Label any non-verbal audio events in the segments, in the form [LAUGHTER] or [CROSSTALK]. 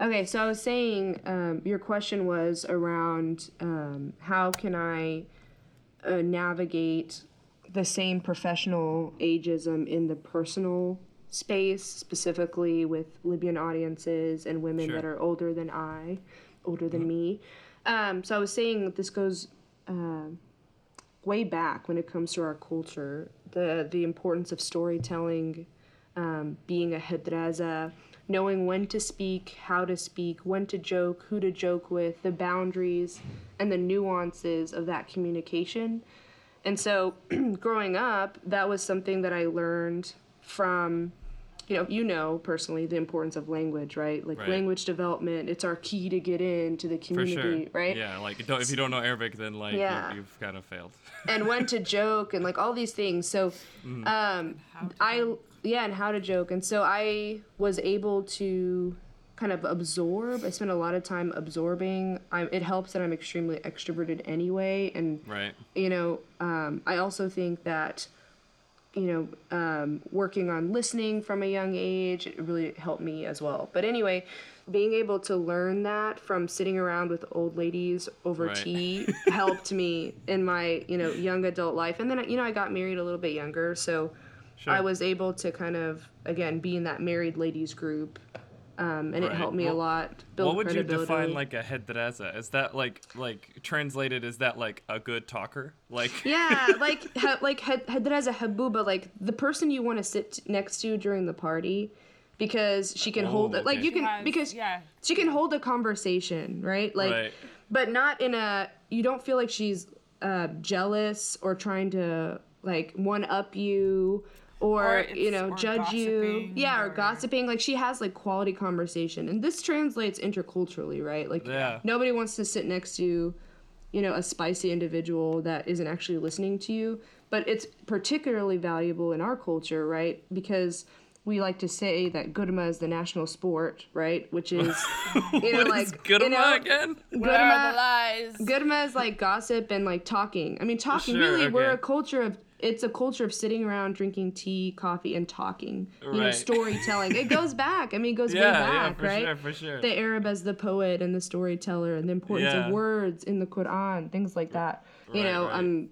Okay, so I was saying um, your question was around um, how can I uh, navigate the same professional ageism in the personal space, specifically with Libyan audiences and women Sure. that are older than I, older than me. Um, so I was saying that this goes uh, way back when it comes to our culture, the the importance of storytelling, um, being a hidraza, knowing when to speak, how to speak, when to joke, who to joke with, the boundaries and the nuances of that communication. And so, [CLEARS THROAT] growing up, that was something that I learned from, you know, you know personally the importance of language, right? Like Right. language development, it's our key to get into the For community, sure. right? Yeah, like if you don't know Arabic, then like you- Yeah. you've kind of failed. and when to joke and like all these things. So, Mm. um, I yeah, and how to joke, and so I was able to kind of absorb. I spent a lot of time absorbing. I, it helps that I'm extremely extroverted anyway, and Right. you know, um, I also think that you know, um, working on listening from a young age, it really helped me as well. But anyway, being able to learn that from sitting around with old ladies over Right. tea helped me in my, you know, young adult life. And then, you know, I got married a little bit younger. So Sure. I was able to kind of, again, be in that married ladies group. Um, and it helped me a lot build what would you define like a hedraza? Is that like like translated? Is that like a good talker? Like Yeah, [LAUGHS] like ha, like had Hadraza Habuba, like the person you want to sit next to during the party, because she can hold Oh, it. Like okay. you She can has- because yeah. she can hold a conversation, right? Like, Right. but not in a. You don't feel like she's uh, jealous or trying to like one up you. Or, Or you know, or judge you, yeah, or, or- gossiping. Like she has like quality conversation, and this translates interculturally, right? Like Yeah. nobody wants to sit next to you know, a spicy individual that isn't actually listening to you. But it's particularly valuable in our culture, right? Because we like to say that Gurma is the national sport, right? Which is, [LAUGHS] you know, what like is good you know, again? Where are the lies? Gurma is like gossip and like talking. I mean, talking. Sure, really, we're a culture of. It's a culture of sitting around drinking tea, coffee, and talking. You know, Right. storytelling. it goes [LAUGHS] back. I mean, it goes way Yeah, yeah, back, for right? sure, for sure. the Arab as the poet and the storyteller and the importance Yeah. of words in the Quran, things like that. you Right, know, right. I'm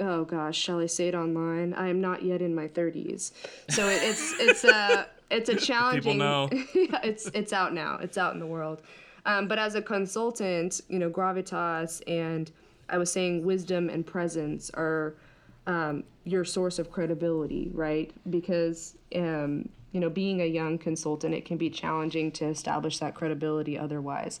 oh gosh, shall I say it online? I am not yet in my 30s. So it, it's [LAUGHS] it's a it's a challenging People know. [LAUGHS] It's it's out now. It's out in the world. Um, but as a consultant, you know, gravitas and I was saying wisdom and presence are um, your source of credibility, right? Because um, you know, being a young consultant, it can be challenging to establish that credibility otherwise.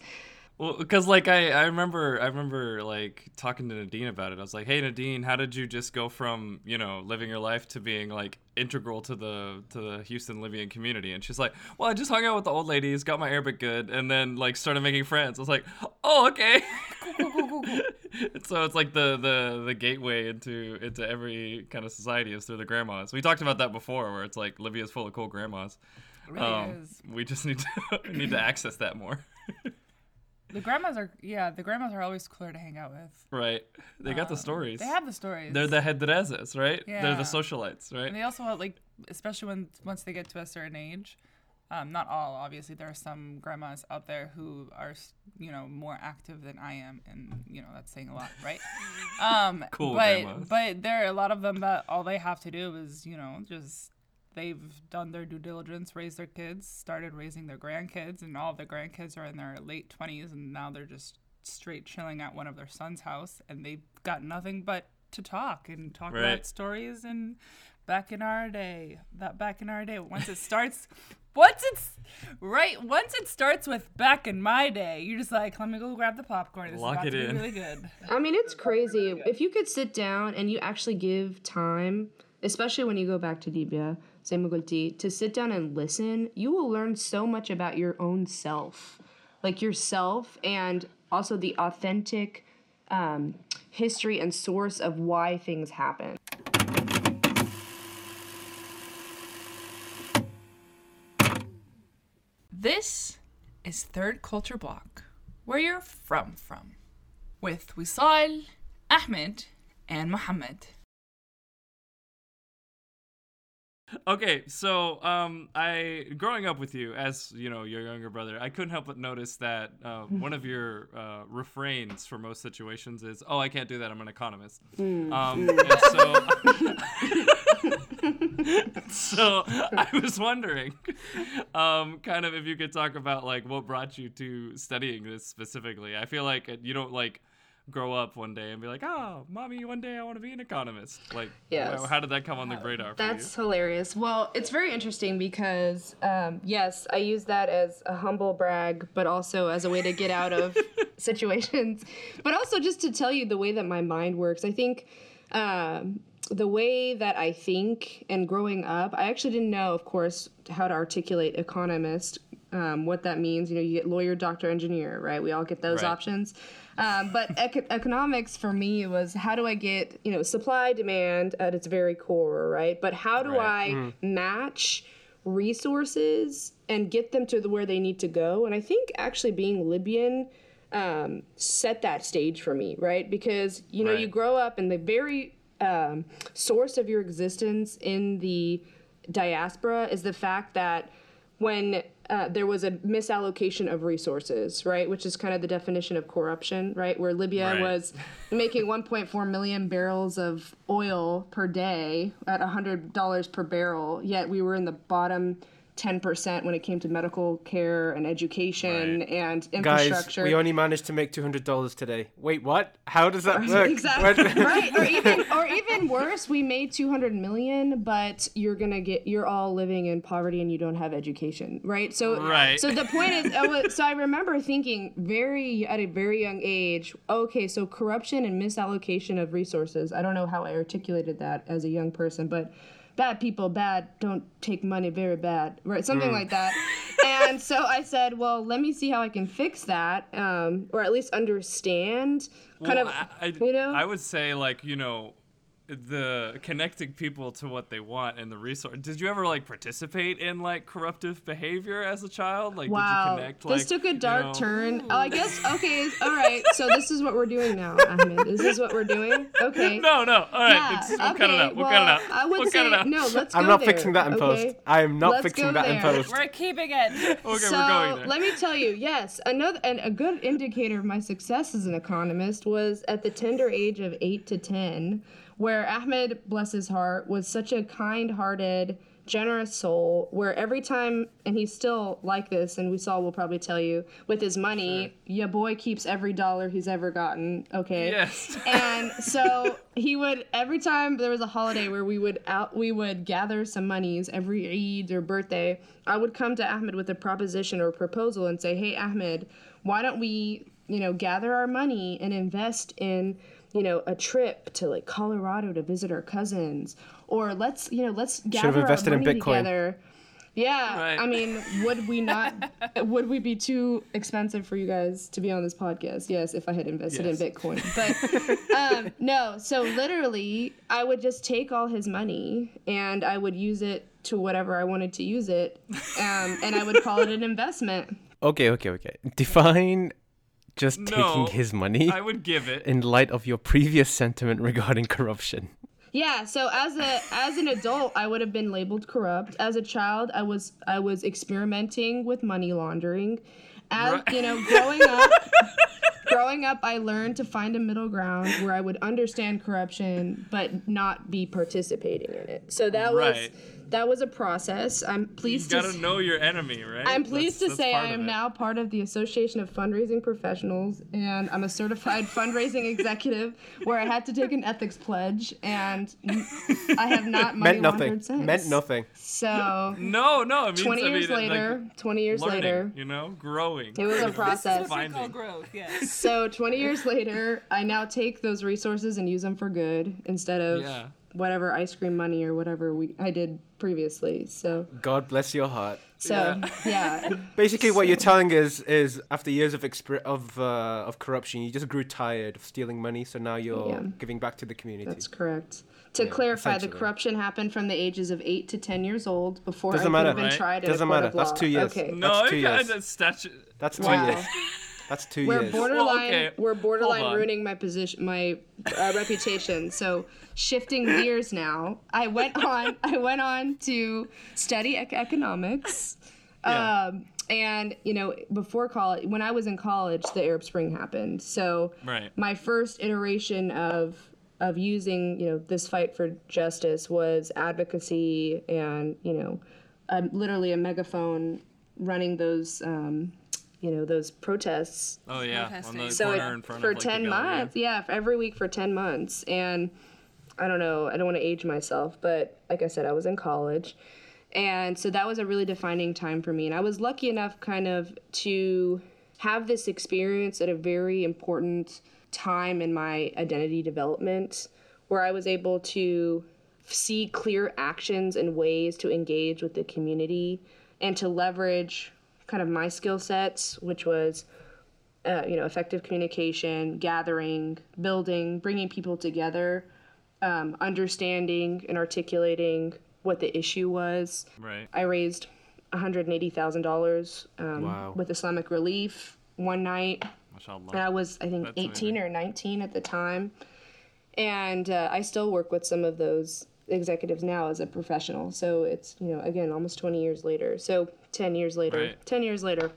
Well, because like I, I remember I remember like talking to Nadine about it. I was like, "Hey Nadine, how did you just go from you know living your life to being like integral to the to the Houston Libyan community?" And she's like, "Well, I just hung out with the old ladies, got my Arabic good, and then like started making friends." I was like, "Oh, okay." [LAUGHS] so it's like the the the gateway into into every kind of society is through the grandmas. We talked about that before, where it's like Libya's full of cool grandmas. It really Um, is. we just need to [LAUGHS] need to access that more. [LAUGHS] The grandmas are yeah, the grandmas are always cooler to hang out with. Right. They got the stories. They have the stories. They're the hedrezes, right? Yeah. They're the socialites, right? And they also have, like, especially when once they get to a certain age. Um, not all, obviously. There are some grandmas out there who are, you know, more active than I am, and you know that's saying a lot, right? [LAUGHS] Um, Cool but grandmas. but there are a lot of them that all they have to do is, you know, just they've done their due diligence, raised their kids, started raising their grandkids, and all of their grandkids are in their late twenties, and now they're just straight chilling at one of their son's house, and they've got nothing but to talk and talk Right. about stories and back in our day that back in our day once it starts [LAUGHS] once it's right once it starts with back in my day you're just like let me go grab the popcorn this Lock is about it to in. be really good [LAUGHS] I mean, it's crazy. If you could sit down and you actually give time, especially when you go back to Semugulti, to sit down and listen, you will learn so much about your own self. Like yourself and also the authentic um, history and source of why things happen. this is third culture block where you're from from with Wisal, Ahmed, and Mohammed. Okay, so um, I growing up with you as you know your younger brother, I couldn't help but notice that uh, one of your uh, refrains for most situations is, "Oh, I can't do that. I'm an economist." Hmm. Um, so, [LAUGHS] so I was wondering, um, kind of, if you could talk about like what brought you to studying this specifically. I feel like you don't like grow up one day and be like, "Oh, mommy, one day I want to be an economist." Like, Yes. how did that come on the radar for That's hilarious. Well, it's very interesting because, um, yes, I use that as a humble brag, but also as a way to get out of [LAUGHS] situations, but also just to tell you the way that my mind works. I think um, the way that I think and growing up, I actually didn't know, of course, how to articulate economist. Um, what that means, you know, you get lawyer, doctor, engineer, right? We all get those Right. options. Um, but ec- economics for me was how do I get, you know, supply demand at its very core, right? But how do Right. I match resources and get them to the, where they need to go? And I think actually being Libyan um, set that stage for me, right? Because, you know, you grow up and the very um, source of your existence in the diaspora is the fact that when uh, there was a misallocation of resources, right, which is kind of the definition of corruption, right, where Libya Right. was [LAUGHS] making 1.4 million barrels of oil per day at $100 per barrel, yet we were in the bottom 10% when it came to medical care and education Right. and Guys, we only managed to make two hundred dollars today. Wait, what? How does that [LAUGHS] work? Exactly. [LAUGHS] Right. Or even or even worse, we made 200 million, but you're going to get you're all living in poverty and you don't have education, right? So Right. so the point is I was- so I remember thinking very at a very young age, okay, so corruption and misallocation of resources. I don't know how I articulated that as a young person, but bad people bad don't take money very bad right? Something like that. And so i said well let me see how i can fix that um, or at least understand kind Well, of I, I, you know? I would say like you know the connecting people to what they want and the resource. Did you ever like participate in like corruptive behavior as a child? Like, Wow, did you connect? this like, took a you dark know- turn. Oh, I guess [LAUGHS] okay. All right, so this is what we're doing now, Ahmed. This is what we're doing. Okay. [LAUGHS] No, no. All right, Yeah. it's- we'll okay. cut it out. We'll well, cut it out. I would we'll say cut it out. no. Let's go I'm not there, fixing that in okay? post. I am not Let's fixing go that in there. post. We're keeping it. [LAUGHS] Okay, so we're going there. let me tell you, yes, another and a good indicator of my success as an economist was at the tender age of eight to ten, where Ahmed, bless his heart, was such a kind-hearted, generous soul. Where every time, and he's still like this, and we saw will probably tell you with his money, your boy keeps every dollar he's ever gotten. Okay. Yes. [LAUGHS] and so he would every time there was a holiday where we would out we would gather some monies every Eid or birthday. I would come to Ahmed with a proposition or proposal and say, "Hey Ahmed, why don't we, you know, gather our money and invest in, you know, a trip to like Colorado to visit our cousins, or let's, you know, let's gather invested our in money Bitcoin. together." Yeah, Right. I mean, would we not? [LAUGHS] would we be too expensive for you guys to be on this podcast? Yes, if I had invested Yes. in Bitcoin. [LAUGHS] But um, no, so literally, I would just take all his money and I would use it to whatever I wanted to use it, um, and I would call it an investment. Okay, okay, okay. Define just No, taking his money I would give it. in light of your previous sentiment regarding corruption. Yeah, so as a as an adult, I would have been labeled corrupt. As a child, I was I was experimenting with money laundering. As Right. you know, growing up, [LAUGHS] growing up, I learned to find a middle ground where I would understand corruption but not be participating in it. So that Right. was that was a process. I'm You pleased to gotta s- know your enemy, right? I'm pleased That's- to that's say I am now part of the Association of Fundraising Professionals, and I'm a certified [LAUGHS] fundraising executive where I had to take an ethics pledge, and I have not [LAUGHS] money Meant nothing. laundered since. Meant nothing. So No, no. It means, 20 I mean, years like, later, 20 years learning, later, you know, growing. it was a [LAUGHS] process. This is what we call Finding. growth. Yes. So 20 years later, I now take those resources and use them for good instead of Yeah. whatever ice cream money or whatever we I did previously. So God bless your heart. so yeah. [LAUGHS] Basically, what you're telling is is after years of exper- of uh, of corruption, you just grew tired of stealing money, so now you're Yeah. giving back to the community. That's correct. To clarify, the corruption happened from the ages of eight to ten years old before Doesn't I could matter. have been Right. tried in Doesn't a court matter. of That's law. two years. Okay. No, That's it two kinda- years. that's statu- That's two Wow. years. [LAUGHS] That's two we're years. borderline okay, we're borderline ruining my position my uh, reputation so shifting gears now i went [LAUGHS] on i went on to study ec- economics Yeah. um, and you know before college when i was in college the arab spring happened so Right. my first iteration of of using you know this fight for justice was advocacy and you know um, literally a megaphone running those um, you know those protests. Oh yeah, on the so corner it- in front for of like, the 10 gallery. months yeah for every week for 10 months. And i don't know i don't want to age myself but like i said i was in college. And so that was a really defining time for me. And i was lucky enough kind of to have this experience at a very important time in my identity development where i was able to see clear actions and ways to engage with the community and to leverage kind of my skill sets which was uh, you know, effective communication, gathering, building, bringing people together, um, understanding and articulating what the issue was. Right. I raised $180,000 um, Wow. with Islamic Relief one night. And I was, I think, That's 18 amazing. or 19 at the time. And uh, I still work with some of those executives now as a professional. So it's, you know, again, almost 20 years later. So 10 years later, Right. 10 years later.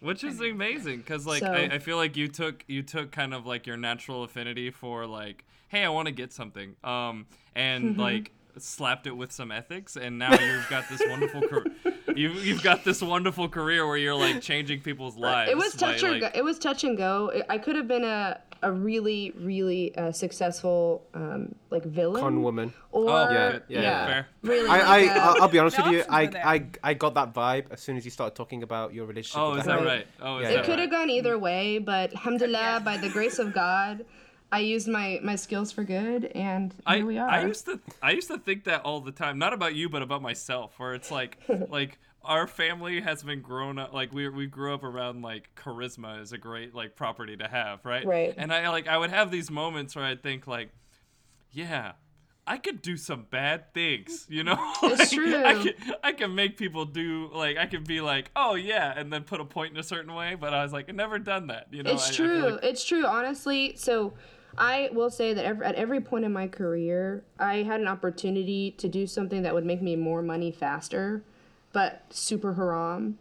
Which is amazing because like So- I, I feel like you took you took kind of like your natural affinity for like hey I want to get something um and [LAUGHS] like slapped it with some ethics and now you've got this wonderful career [LAUGHS] you've, you've got this wonderful career where you're like changing people's lives it was by, touch or like, go. It was touch and go. I- I could have been a a really really uh, successful um, like villain Con woman. or Oh, Yeah, good. yeah, yeah, fair. really. I, like I, a- I'll- I'll be honest with you. I. I, I got that vibe as soon as you started talking about your relationship. oh with is that Ahmed. right oh is Yeah, it that could right? have gone either way, but alhamdulillah, Yeah. by the grace of God, I used my my skills for good, and here I, we are. I used to I used to think that all the time, not about you, but about myself. Where it's like [LAUGHS] like our family has been grown up like we we grew up around like charisma is a great like property to have, right? Right. And I like I would have these moments where I'd think like, yeah. I could do some bad things, you know. [LAUGHS] It's Like, I can, I can make people do like I can be like, oh yeah, and then put a point in a certain way. But I was like, I've never done that, you know. it's I- I true. like- It's true. Honestly, so I will say that at every point in my career, I had an opportunity to do something that would make me more money faster, but super haram.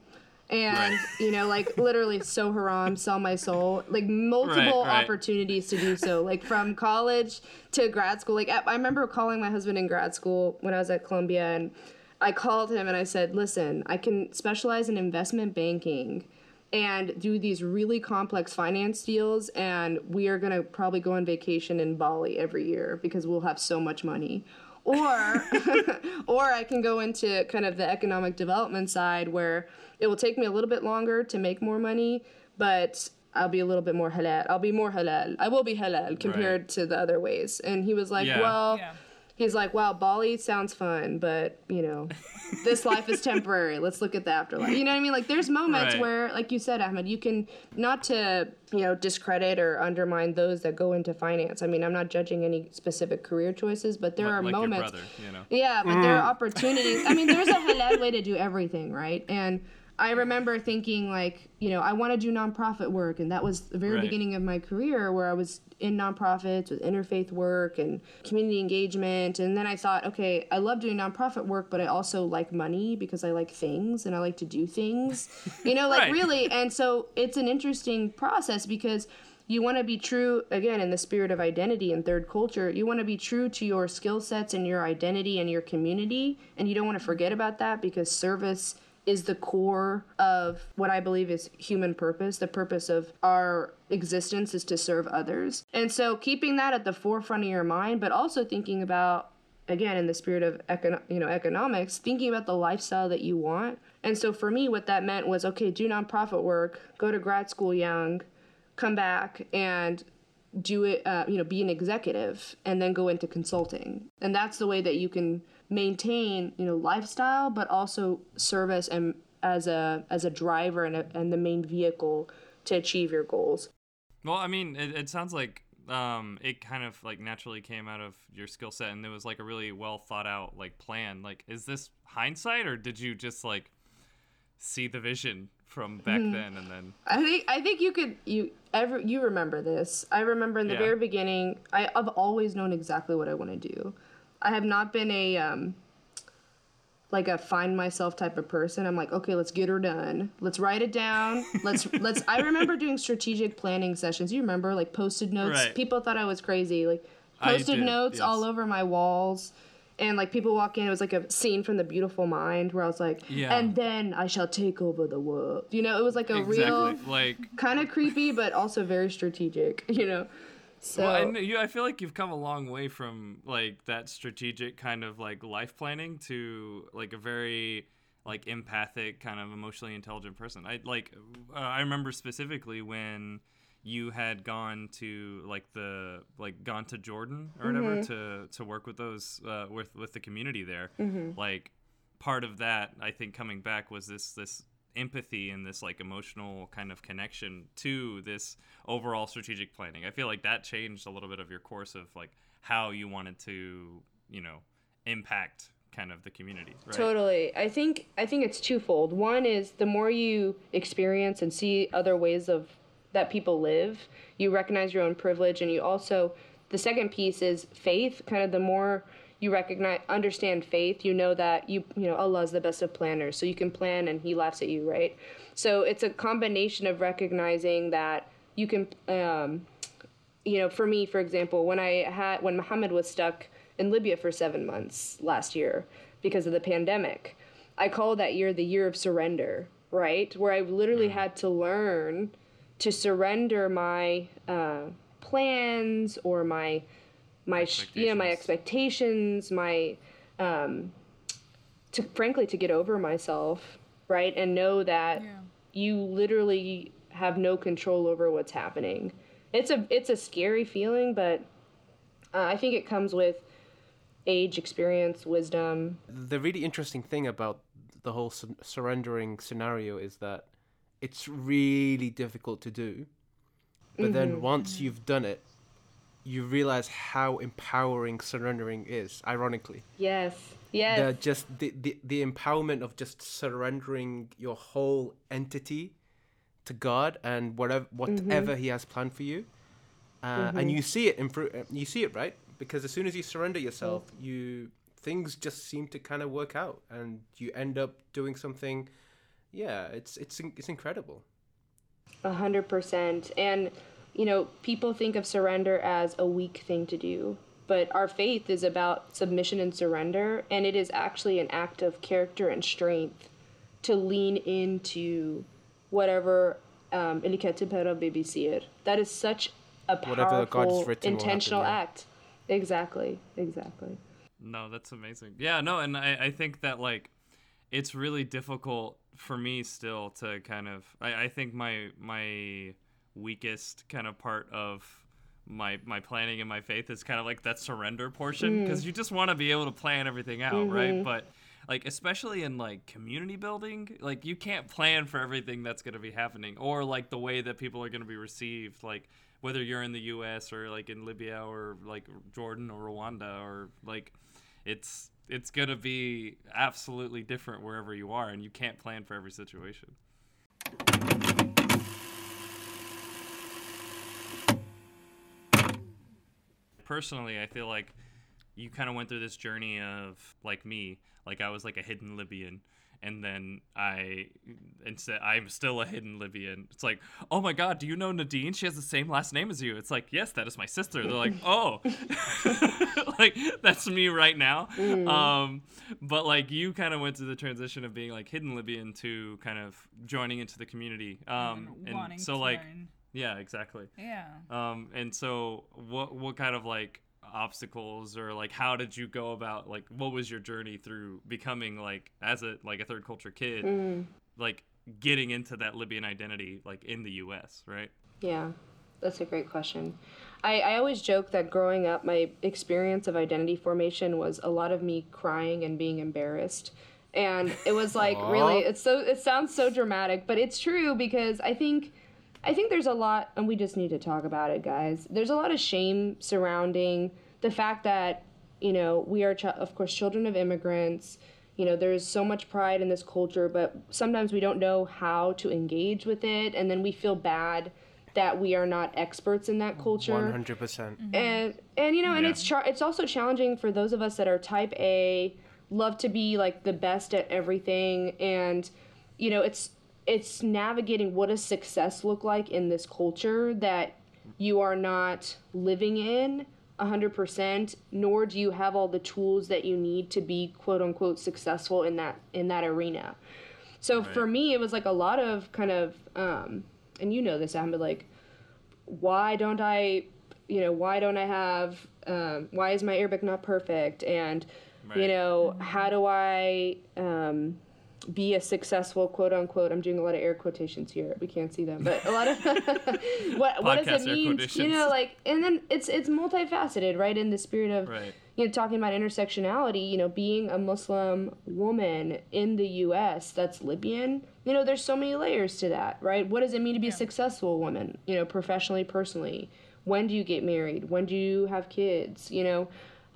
And Right. you know, like literally so haram, sell my soul. Like multiple right. opportunities to do so. Like from college to grad school. Like I I remember calling my husband in grad school when I was at Columbia, and I called him and I said, "Listen, I can specialize in investment banking." and do these really complex finance deals and we are going to probably go on vacation in Bali every year because we'll have so much money or [LAUGHS] [LAUGHS] or I can go into kind of the economic development side where it will take me a little bit longer to make more money but I'll be a little bit more halal. I'll be more halal. I will be halal compared to the other ways. And he was like, Yeah. "Well, Yeah. He's like, wow, Bali sounds fun, but you know, this life is temporary. Let's look at the afterlife. You know what I mean? Like, there's moments Right. where, like you said, Ahmed, you can not to you know discredit or undermine those that go into finance. I mean, I'm not judging any specific career choices, but there are like your moments. brother, you know. Yeah, but there are mm. opportunities. I mean, there's a halal way to do everything, right? And I remember thinking like, you know, I want to do nonprofit work, and that was the very Right. beginning of my career where I was in nonprofits with interfaith work and community engagement. And then I thought, okay, I love doing nonprofit work, but I also like money because I like things and I like to do things, [LAUGHS] you know, like Right. really. And so it's an interesting process because you want to be true again in the spirit of identity and third culture you want to be true to your skill sets and your identity and your community and you don't want to forget about that because service is the core of what i believe is human purpose. The purpose of our existence is to serve others. And so keeping that at the forefront of your mind but also thinking about again in the spirit of you know economics thinking about the lifestyle that you want. And so for me what that meant was okay do nonprofit work go to grad school young come back and do it uh, you know be an executive and then go into consulting. And that's the way that you can maintain you know lifestyle but also service and as a as a driver and, a, and the main vehicle to achieve your goals Well, I mean, it, it sounds like um, it kind of like naturally came out of your skill set, and it was like a really well thought out like plan. Like, is this hindsight, or did you just like see the vision from back Mm-hmm. then and then I think I think you could you ever you remember this. I remember in the Yeah. very beginning. I, I've always known exactly what I want to do. I have not been a um like a find myself type of person. I'm like, okay, let's get her done. Let's write it down. [LAUGHS] Let's let's. I remember doing strategic planning sessions. You remember like posted notes. Right. People thought I was crazy. Like posted notes all over my walls. And like people walk in, it was like a scene from The Beautiful Mind where I was like, Yeah. and then I shall take over the world. You know, it was like a exactly real like kind of creepy, but also very strategic. [LAUGHS] You know, so Well, and you, I feel like you've come a long way from like that strategic kind of like life planning to like a very like empathic kind of emotionally intelligent person. I like uh, I remember specifically when you had gone to like the like gone to Jordan or whatever to to work with those uh, with with the community there. Like part of that I think coming back was this this empathy and this like emotional kind of connection to this overall strategic planning. I feel like that changed a little bit of your course of like how you wanted to, you know, impact kind of the community, right? Totally. I think I think it's twofold. One is the more you experience and see other ways of that people live, you recognize your own privilege and you also the second piece is faith, kind of the more you recognize understand faith, you know that you you know Allah is the best of planners. So you can plan and he laughs at you, right? So it's a combination of recognizing that you can um you know, for me, for example, when I had when Muhammad was stuck in Libya for seven months last year because of the pandemic, I call that year the year of surrender, right? Where I literally had to learn to surrender my uh, plans or my my you know my expectations, my um, to frankly to get over myself, right, and know that Yeah. you literally have no control over what's happening. It's a it's a scary feeling, but uh, I think it comes with age, experience, wisdom. The really interesting thing about the whole sur- surrendering scenario is that it's really difficult to do. But then once you've done it, you realize how empowering surrendering is, ironically. Yes, yes, the just the, the the empowerment of just surrendering your whole entity to God and whatever mm-hmm. whatever He has planned for you, uh, and mm-hmm. you see it improve. Uh, you see it right because as soon as you surrender yourself, mm. you things just seem to kind of work out, and you end up doing something. Yeah, it's it's it's incredible. A hundred percent. And you know, people think of surrender as a weak thing to do, but our faith is about submission and surrender, and it is actually an act of character and strength to lean into whatever um, "Ele quer para obedecer." That is such a Whatever God has powerful, written will happen, intentional yeah. act. Exactly. Exactly. No, that's amazing. Yeah, no, and I, I think that like it's really difficult for me still to kind of I, I think my my weakest kind of part of my my planning and my faith is kind of like that surrender portion mm. because you just want to be able to plan everything out, right? Mm-hmm. But like especially in like community building, like you can't plan for everything that's going to be happening or like the way that people are going to be received like whether you're in the US or like in Libya or like Jordan or Rwanda or like it's it's going to be absolutely different wherever you are and you can't plan for every situation. Personally, I feel like you kind of went through this journey of like me, like I was like a hidden Libyan and then I instead I'm still a hidden Libyan. It's like, "Oh my god, do you know Nadine? She has the same last name as you." It's like, "Yes, that is my sister." They're like, [LAUGHS] "Oh." [LAUGHS] like that's me right now. Um but like you kind of went through the transition of being like hidden Libyan to kind of joining into the community. Um and wanting so like learn. Yeah, exactly. Yeah. Um, and so what what kind of like obstacles or like how did you go about like what was your journey through becoming like as a like a third culture kid like getting into that Libyan identity like in the US, right? Yeah, that's a great question. I, I always joke that growing up, my experience of identity formation was a lot of me crying and being embarrassed. And it was like really, it's so it sounds so dramatic, but it's true because I think I think there's a lot, and we just need to talk about it, guys. There's a lot of shame surrounding the fact that you know we are, ch- of course, children of immigrants. you know, there's so much pride in this culture, but sometimes we don't know how to engage with it, and then we feel bad that we are not experts in that culture One hundred percent. Mm-hmm. and and you know and Yeah. it's char- it's also challenging for those of us that are type a love to be like the best at everything and you know it's it's navigating what does success look like in this culture that you are not living in 100% nor do you have all the tools that you need to be quote unquote successful in that in that arena. So for me it was like a lot of kind of um and you know this but like why don't I, you know, why don't I have, um, why is my Arabic not perfect? And, you know, how do I um, be a successful quote unquote? I'm doing a lot of air quotations here. We can't see them, but a lot of [LAUGHS] what what does it mean? You know, like, and then it's it's multifaceted, right? In the spirit of Right. you know, talking about intersectionality, you know, being a Muslim woman in the U.S. that's Libyan, you know, there's so many layers to that, right? What does it mean to be a successful woman, you know, professionally, personally? When do you get married? When do you have kids? You know,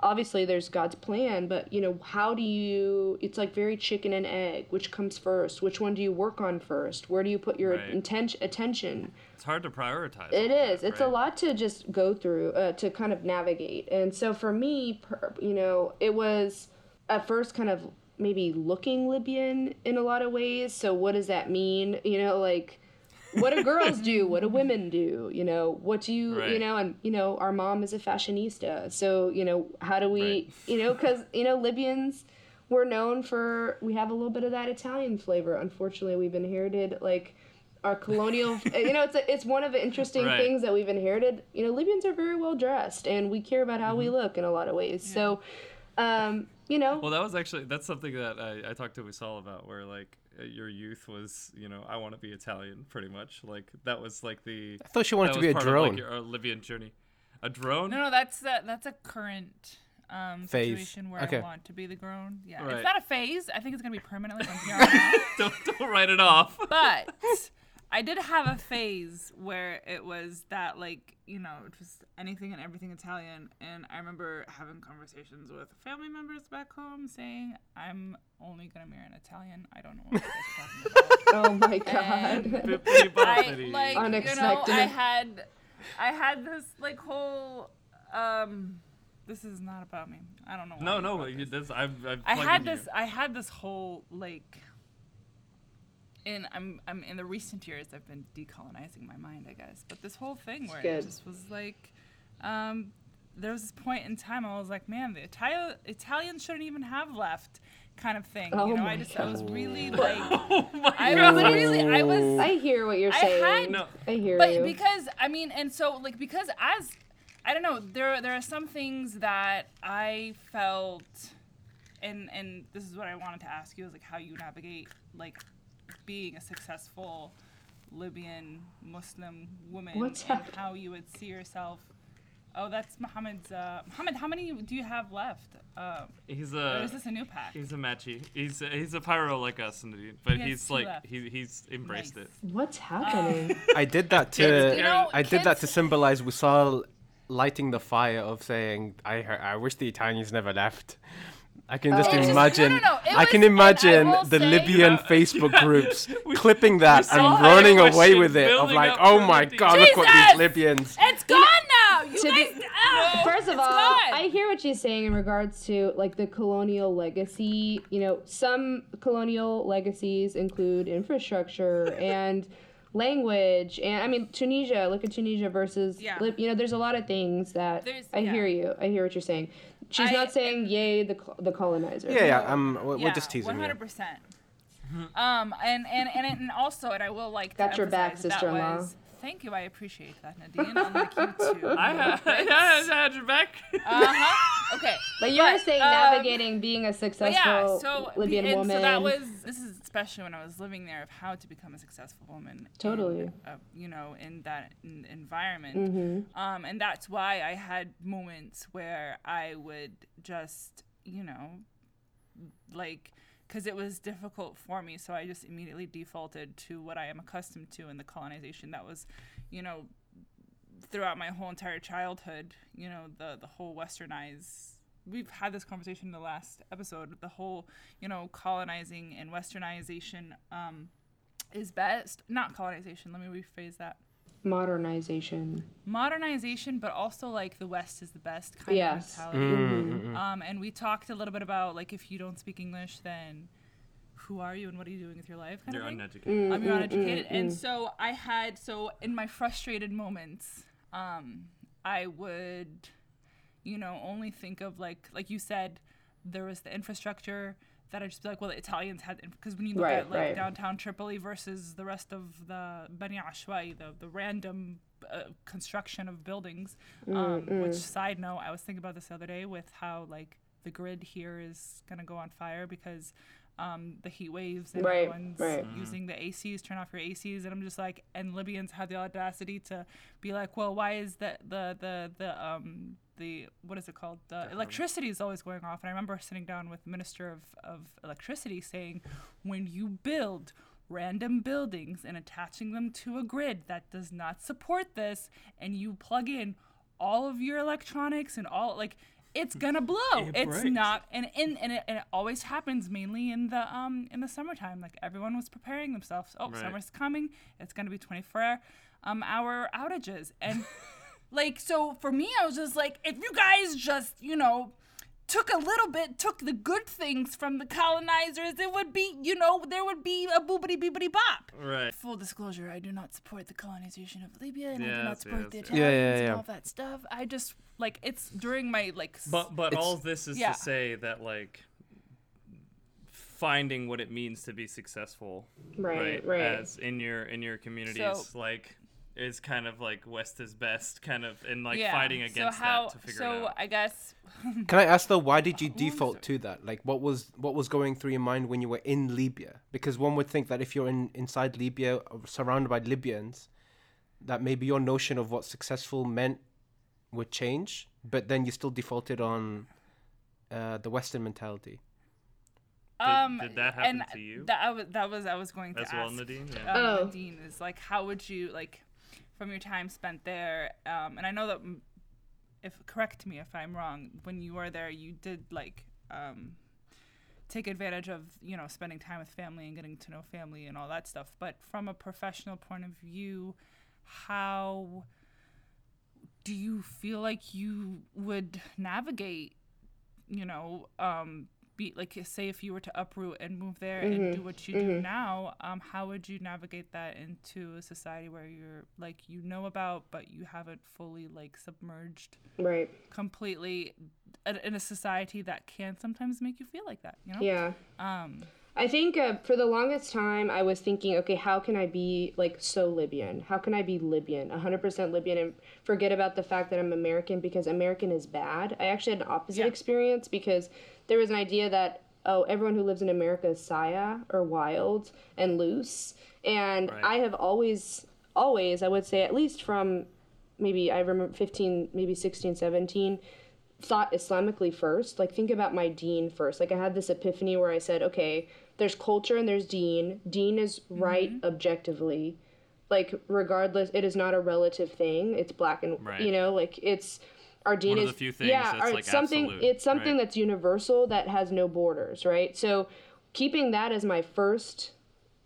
obviously there's God's plan, but you know, how do you? It's like very chicken and egg. Which comes first? Which one do you work on first? Where do you put your Right. intention attention? It's hard to prioritize. It is. that, It's a lot to just go through, uh, to kind of navigate. And so for me, per, you know, it was at first kind of maybe looking Libyan in a lot of ways. So what does that mean? You know, like what do girls do? What do women do? You know, what do you, you know, and you know, our mom is a fashionista. So, you know, how do we, Right. you know, cuz you know, Libyans we're known for we have a little bit of that Italian flavor. Unfortunately, we've inherited like our colonial [LAUGHS] you know it's a, it's one of the interesting Right. things that we've inherited you know libyans are very well dressed and we care about how we Mm-hmm. look in a lot of ways so um you know Well, that was actually that's something that I, I talked to Wisal about, where like your youth was, you know, I want to be Italian, pretty much. Like that was like the. I thought she wanted to be a drone. Of, like, your uh, Libyan journey. A drone? No, no, that's a, that's a current um, Phase. situation where Okay. I want to be the grown. Yeah, Right. it's not a phase. I think it's gonna be permanently from here [LAUGHS] on out. don't don't write it off. But I did have a phase where it was that like you know just anything and everything Italian, and I remember having conversations with family members back home saying I'm only gonna marry an Italian. I don't know what you're talking about. [LAUGHS] oh my god Bippity [LAUGHS] I like Unexpected. you know I had I had this like whole um this is not about me. I don't know. no, why no, about you- this. this, I've, I've I had into you. this I had this whole like in I'm I'm in the recent years I've been decolonizing my mind, I guess. But this whole thing where it just was like um there was this point in time I was like, man, the Itali- Italians shouldn't even have left kind of thing. Oh you know, I just I was really [LAUGHS] like Oh I god. was really I was i hear what you're I saying had- No. i hear but you because I mean, and so like because as I don't know, there there are some things that I felt, and and this is what I wanted to ask you is like how you navigate like being a successful Libyan Muslim woman What's and happening? how you would see yourself. Oh, that's Muhammad's. Uh, Muhammad, how many do you have left? Uh, He's or a is this a new pack? he's a matchy. He's a, he's a pyro like us, indeed, but He he's like left. he, he's embraced Nice. it. what's happening [LAUGHS] I did that [LAUGHS] Kids, to you know, I did that to kids- symbolize Wisal lighting the fire of saying I I wish the Italians never left. I can just Oh. It just- no, imagine. no, no, I can was- and I imagine the say- Libyan [LAUGHS] Yeah. Facebook groups [LAUGHS] We- clipping that and running away with it of like, oh my the god, look what these Libyans. It's gone now. You To be- guys. ah, First of all, gone. I hear what she's saying in regards to like the colonial legacy. You know, some colonial legacies include infrastructure [LAUGHS] and language, and I mean Tunisia. Look at Tunisia versus Yeah. You know, there's a lot of things that There's- I hear you. I hear what you're saying. She's I- not saying yay the the colonizer. Yeah, yeah, um, we're, we're just teasing you. hundred percent. Um, and and and and also, and I will like to Got your back, sister-in-law. was- Thank you, I appreciate that, Nadine. Unlike you two. [LAUGHS] I had, [LAUGHS] I had your back. Uh huh. Okay. [LAUGHS] But you were saying um, navigating being a But successful yeah, so Libyan and woman. So that was this is especially when I was living there of how to become a successful woman. Totally. In, uh, you know, in that en- environment. Mm-hmm. Um, and that's why I had moments where I would just, you know, like, because it was difficult for me. So I just immediately defaulted to what I am accustomed to in the colonization that was, you know, throughout my whole entire childhood, you know, the, the whole westernized we've had this conversation in the last episode. The whole, you know, colonizing and westernization um, is best. Not colonization. Let me rephrase that. Modernization. Modernization, but also like the West is the best kind Yes. of mentality. Mm, mm-hmm. Mm, mm. Um, and we talked a little bit about like if you don't speak English, then who are you and what are you doing with your life? Kind You're of thing. uneducated. Um, I'm not educated, and so I had so in my frustrated moments, um, I would, you know, only think of like like you said, there was the infrastructure that I'd just be like, well, the Italians had because when you look Right, at like right. downtown Tripoli versus the rest of the Bani Ashwai, the the random uh, construction of buildings. Um, which side note, I was thinking about this the other day with how like the grid here is gonna go on fire because um, the heat waves and Right, everyone's right. using the ACs, turn off your ACs, and I'm just like, and Libyans had the audacity to be like, well, why is the the the the um the what is it called? The electricity is always going off, and I remember sitting down with the minister of of electricity saying, when you build random buildings and attaching them to a grid that does not support this, and you plug in all of your electronics and all like it's gonna blow. It it's breaks. not, and and and it, and it always happens mainly in the um in the summertime. Like everyone was preparing themselves. Oh, Right. summer's coming. It's gonna be 24 um hour outages, and [LAUGHS] like so for me, I was just like, if you guys just you know took a little bit, took the good things from the colonizers, it would be you know there would be a boobity boobity bop. Right. Full disclosure, I do not support the colonization of Libya, and I do Yes, not support yes, the yes. Italians Yeah, yeah, and yeah. all that stuff. I just like it's during my like. s- But but It's- all of this is yeah. to say that like finding what it means to be successful, Right, right. as in your in your communities, like is kind of like West is best, kind of in like yeah. fighting against so how, that to figure so it out. So I guess [LAUGHS] Can I ask though, why did you default to that? Like, what was what was going through your mind when you were in Libya? Because one would think that if you're in inside Libya, or surrounded by Libyans, that maybe your notion of what successful meant would change. But then you still defaulted on uh, the Western mentality. um did that happen and to you? That I was that was I was going to As well, ask. Nadine? Yeah. Um, Oh. Nadine is like, how would you like from your time spent there? Um, and I know that if correct me if I'm wrong, when you were there, you did like um, take advantage of you know spending time with family and getting to know family and all that stuff. But from a professional point of view, how do you feel like you would navigate? You know, um, be like say if you were to uproot and move there and do what you do now, um, how would you navigate that into a society where you're like you know about but you haven't fully like submerged Right. completely in in a society that can sometimes make you feel like that, you know? Yeah. Um, I think uh, for the longest time, I was thinking, okay, how can I be like so Libyan? How can I be Libyan, 100% Libyan, and forget about the fact that I'm American because American is bad? I actually had an opposite Yeah. experience because there was an idea that, oh, everyone who lives in America is Saya or wild and loose. And Right. I have always, always, I would say, at least from maybe I remember 15, maybe 16, 17, thought Islamically first. Like, think about my deen first. Like, I had this epiphany where I said, okay, there's culture and there's deen. Deen is right objectively. Like, regardless, it is not a relative thing. It's black and, Right. you know, like, it's. Our deen One of is the few things yeah, that's, or like, something. absolute, It's something right. that's universal that has no borders, right? So, keeping that as my first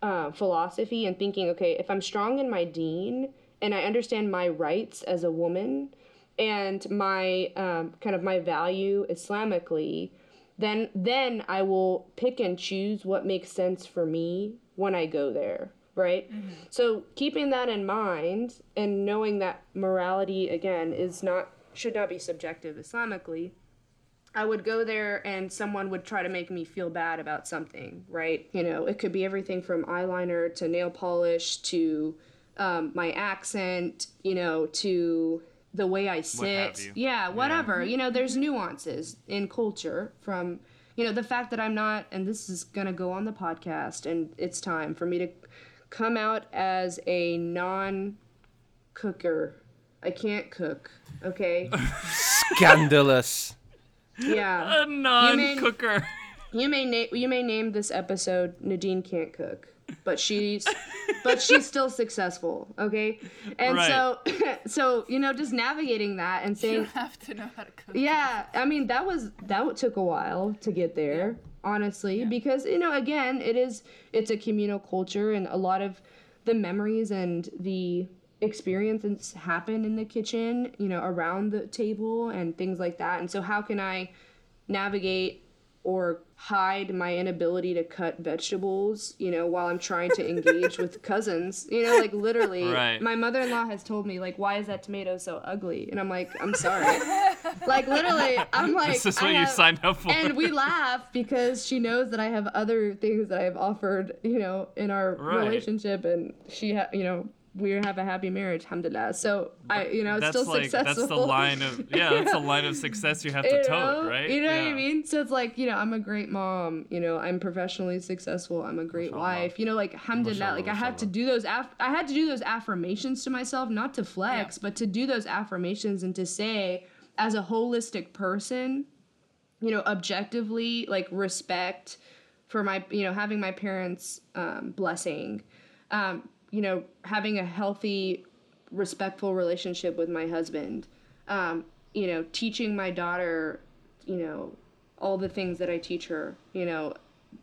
uh, philosophy and thinking, okay, if I'm strong in my deen and I understand my rights as a woman and my um, kind of my value Islamically, then then I will pick and choose what makes sense for me when I go there, right? So keeping that in mind and knowing that morality again is not should not be subjective Islamically, I would go there and someone would try to make me feel bad about something, right? You know, it could be everything from eyeliner to nail polish to um, my accent, you know, to the way I sit. you. Yeah, whatever. Mm-hmm. You know, there's nuances in culture from, you know, the fact that I'm not, and this is going to go on the podcast, and it's time for me to come out as a non cooker. I can't cook, okay? [LAUGHS] Scandalous. Yeah. a non-cooker. you may name you may name this episode Nadine can't cook, but she's but she's still successful. Okay, and Right. so [LAUGHS] so you know just navigating that and saying don't have to know how to cook. yeah, I mean that was that took a while to get there, honestly, because you know again it is it's a communal culture and a lot of the memories and the experiences happen in the kitchen, you know, around the table and things like that. And so how can I navigate or hide my inability to cut vegetables, you know, while I'm trying to engage with [LAUGHS] cousins. You know, like literally Right. my mother-in-law has told me like why is that tomato so ugly? And I'm like, I'm sorry. like literally, I'm [LAUGHS] like This is what you signed up for. and we [LAUGHS] laugh because she knows that I have other things that I have offered, you know, in our Right. relationship, and she, ha- you know, we have a happy marriage, alhamdulillah. So I, you know, it's that's still like successful. that's the line of yeah, [LAUGHS] that's the line of success you have to you tote, know? right? You know what I mean? So it's like, you know, I'm a great mom, you know, I'm professionally successful, I'm a great Mashallah. wife. You know, like alhamdulillah, Mashallah, like I had to do those aff- I had to do those affirmations to myself, not to flex, but to do those affirmations and to say as a holistic person, you know, objectively, like respect for my, you know, having my parents' um, blessing, um, you know, having a healthy, respectful relationship with my husband, um, you know, teaching my daughter, you know, all the things that I teach her, you know,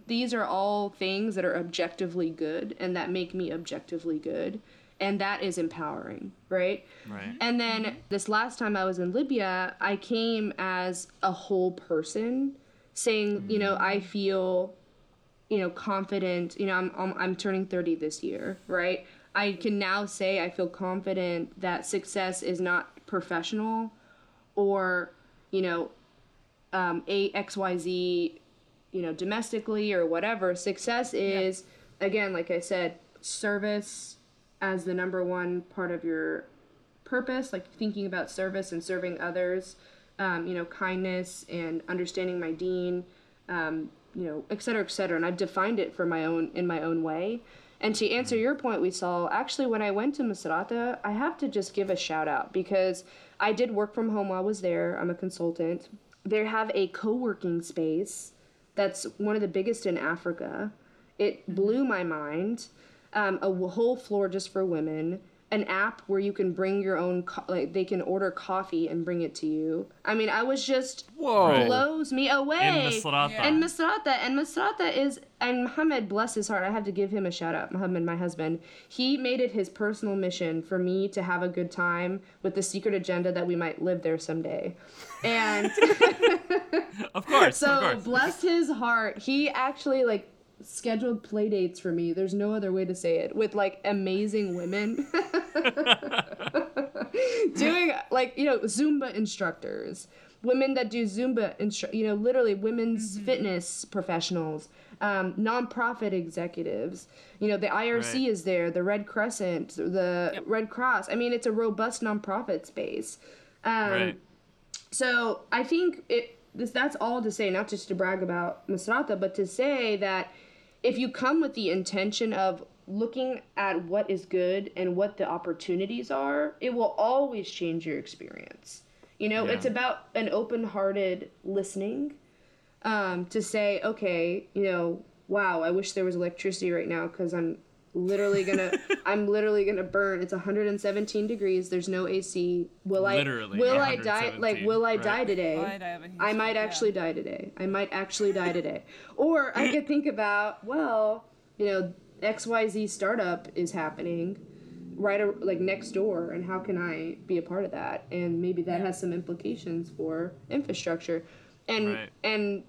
these are all things that are objectively good and that make me objectively good. And that is empowering, right? Right. And then this last time I was in Libya, I came as a whole person saying, you know, I feel, you know, confident. You know, I'm, I'm, I'm turning 30 this year, right? I can now say I feel confident that success is not professional or, you know, um, a XYZ, you know, domestically or whatever. Success is, again, like I said, service as the number one part of your purpose, like thinking about service and serving others, um, you know, kindness and understanding my deen, um, you know, et cetera, et cetera. And I've defined it for my own in my own way. And to answer your point, we saw actually when I went to Misrata, I have to just give a shout out because I did work from home while I was there. I'm a consultant. They have a co-working space that's one of the biggest in Africa. It blew my mind. Um, a whole floor just for women. An app where you can bring your own, co- like they can order coffee and bring it to you. I mean, I was just Whoa. blows me away. In Misrata. Yeah. And Misrata, and Misrata is, and Muhammad, bless his heart, I have to give him a shout out. Muhammad, my husband, he made it his personal mission for me to have a good time with the secret agenda that we might live there someday. And [LAUGHS] Of course, of [LAUGHS] so course. bless his heart, he actually like scheduled play dates for me. There's no other way to say it with like amazing women. [LAUGHS] doing like you know zumba instructors women that do zumba instru- you know literally women's fitness professionals um, nonprofit executives you know the irc Right. is there the red crescent the red cross i mean it's a robust nonprofit space um, right. so I think it this that's all to say, not just to brag about Misrata, but to say that if you come with the intention of looking at what is good and what the opportunities are, it will always change your experience. You know, Yeah. it's about an open-hearted listening um, to say, okay, you know, wow, I wish there was electricity right now because I'm literally gonna, [LAUGHS] I'm literally gonna burn. It's 117 degrees. There's no AC. Will I? Literally will I die? Like, will I right. die today? Will I die of a heat I might stroke? Yeah. actually die today. I might actually die today. Or I could [LAUGHS] think about, well, you know, XYZ startup is happening right ar- like next door and how can I be a part of that? And maybe that has some implications for infrastructure. And Right. and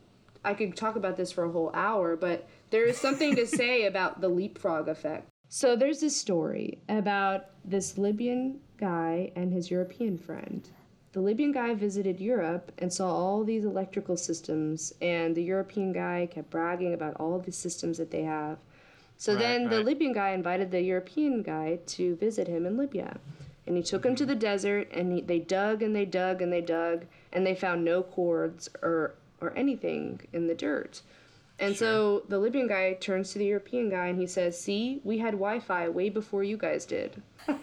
I could talk about this for a whole hour, but there is something to say about the leapfrog effect. So there's this story about this Libyan guy and his European friend. The Libyan guy visited Europe and saw all these electrical systems, and the European guy kept bragging about all the systems that they have. So Right, then the right. Libyan guy invited the European guy to visit him in Libya. And he took him to mm-hmm. the desert, and he, they dug and they dug and they dug, and they found no cords or or anything in the dirt. And so the Libyan guy turns to the European guy and he says, "See, we had Wi-Fi way before you guys did." [LAUGHS] [LAUGHS] Was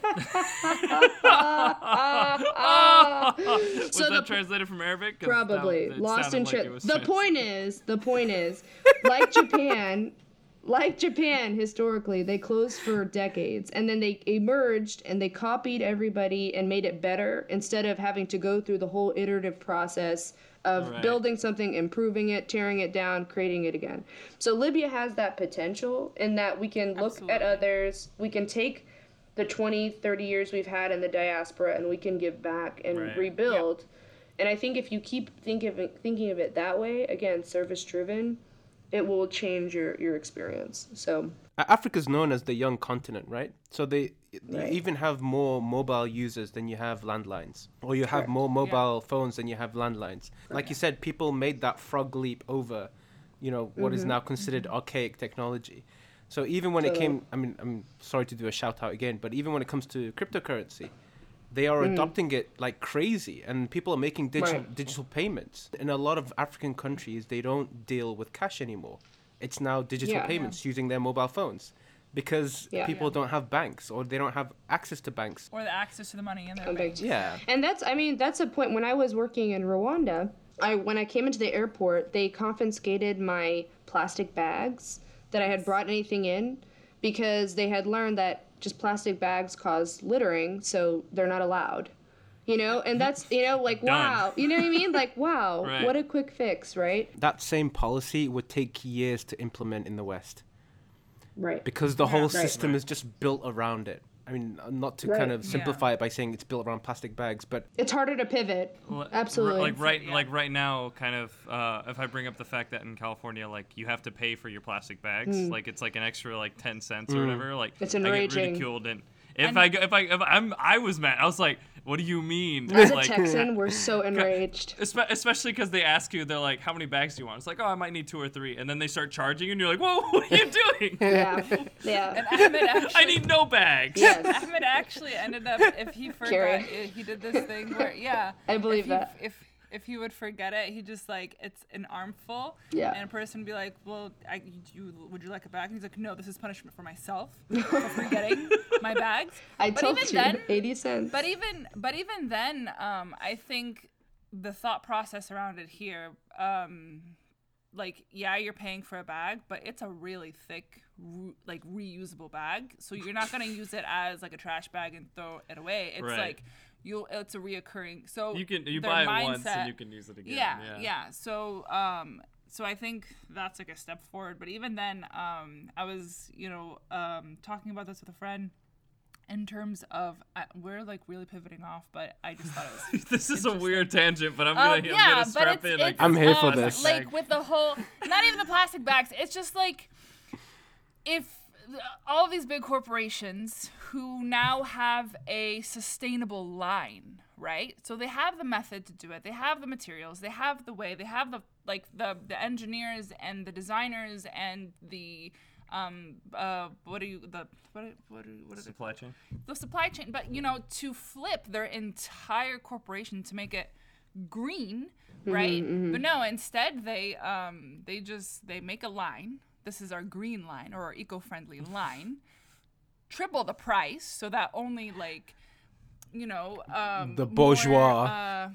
So that the- translated from Arabic? Probably it lost in sounded like it trip. the trans- point is, the point is, [LAUGHS] like Japan, like Japan historically, they closed for decades and then they emerged and they copied everybody and made it better instead of having to go through the whole iterative process of Right. building something, improving it, tearing it down, creating it again. So Libya has that potential in that we can look at others, we can take the 20, 30 years we've had in the diaspora and we can give back and Right. rebuild. And I think if you keep think of it, thinking of it that way, again, service driven, it will change your, your experience. So A- Africa's known as the young continent, right? So they Right. you even have more mobile users than you have landlines, or you have Correct. more mobile phones than you have landlines. Like you said, people made that frog leap over, you know, what is Mm-hmm. now considered archaic technology. So even when it came, I mean, I'm sorry to do a shout out again, but even when it comes to cryptocurrency, they are Mm. adopting it like crazy, and people are making digital Right. digital payments. In a lot of African countries, they don't deal with cash anymore. It's now digital Yeah. payments using their mobile phones because Yeah. people don't have banks or they don't have access to banks. Or the access to the money in their Okay. bank. Yeah. And that's I mean, that's a point when I was working in Rwanda, I when I came into the airport, they confiscated my plastic bags that I had brought anything in because they had learned that just plastic bags cause littering, so they're not allowed. You know, and that's you know like Done. wow, you know what I mean? Like [LAUGHS] wow, Right. what a quick fix, right? That same policy would take years to implement in the West Right. because the whole Right. system is just built around it. I mean, not to kind of simplify it by saying it's built around plastic bags, but It's harder to pivot. L- Absolutely. Like right, Yeah. like right now, kind of. Uh, if I bring up the fact that in California, like you have to pay for your plastic bags, like it's like an extra like ten cents or whatever. Like Hmm. It's I get ridiculed, and if And- I go- if I if I'm I was mad. I was like, what do you mean? As a like, Texan, we're [LAUGHS] so enraged. Especially because they ask you, they're like, "How many bags do you want?" It's like, "Oh, I might need two or three. and then they start charging, you, and you're like, "Whoa, [LAUGHS] what are you doing? Yeah. Yeah. And Ahmed actually, [LAUGHS] I need no bags." Yes. Ahmed actually ended up if he forgot Carrie. he did this thing where yeah I believe if he, that. if if he would forget it he just like it's an armful Yeah. and a person would be like well I, you would you like a bag and he's like no this is punishment for myself for [LAUGHS] forgetting my bags I but told even you, then 80 cents. but even but even then um I think the thought process around it here um like yeah you're paying for a bag but it's a really thick re- like reusable bag so you're not going to use it as like a trash bag and throw it away it's Right. like you'll it's a reoccurring so You can you their buy it once and you can use it again. yeah, Yeah. yeah so um so i think that's like a step forward but even then um i was you know um talking about this with a friend in terms of I, we're like really pivoting off but i just thought it [LAUGHS] was this is a weird tangent, but I'm um, gonna, I'm gonna but strap it's, in. it's, I'm here for um, this. Like with the whole, not even the plastic bags. It's just like if th- all these big corporations who now have a sustainable line, right? So they have the method to do it. They have the materials. They have the way. They have the like the the engineers and the designers and the um uh what do you the what what do, what are they supply chain. the supply chain but you know to flip their entire corporation to make it green right but no instead they um they just they make a line this is our green line or our eco-friendly line triple the price so that only like you know um The more, bourgeois. uh,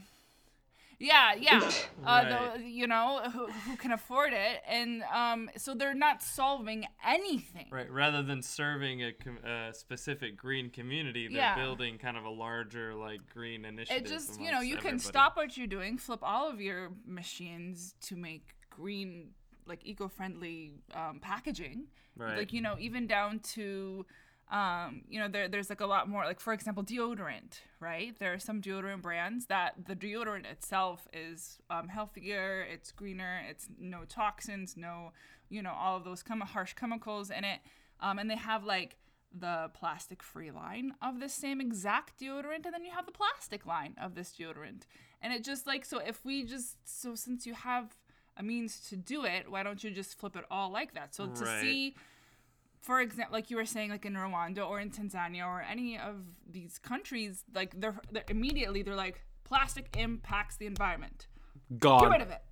yeah yeah uh, the, you know who, who can afford it and um so they're not solving anything Right. Rather than serving a, com- a specific green community, they're Yeah. building kind of a larger like green initiative. it just you know you amongst can stop what you're doing flip all of your machines to make green like eco-friendly um, packaging. Right. like you know even down to um, you know there, there's like a lot more like for example deodorant right? There are some deodorant brands that the deodorant itself is um, healthier it's greener it's no toxins no you know all of those chem- harsh chemicals in it. Um, and they have like the plastic free line of the same exact deodorant and then you have the plastic line of this deodorant. And it just like so if we just so since you have a means to do it why don't you just flip it all like that so to Right. see for example like you were saying like in rwanda or in tanzania or any of these countries like they're, they're immediately they're like plastic impacts the environment get rid of it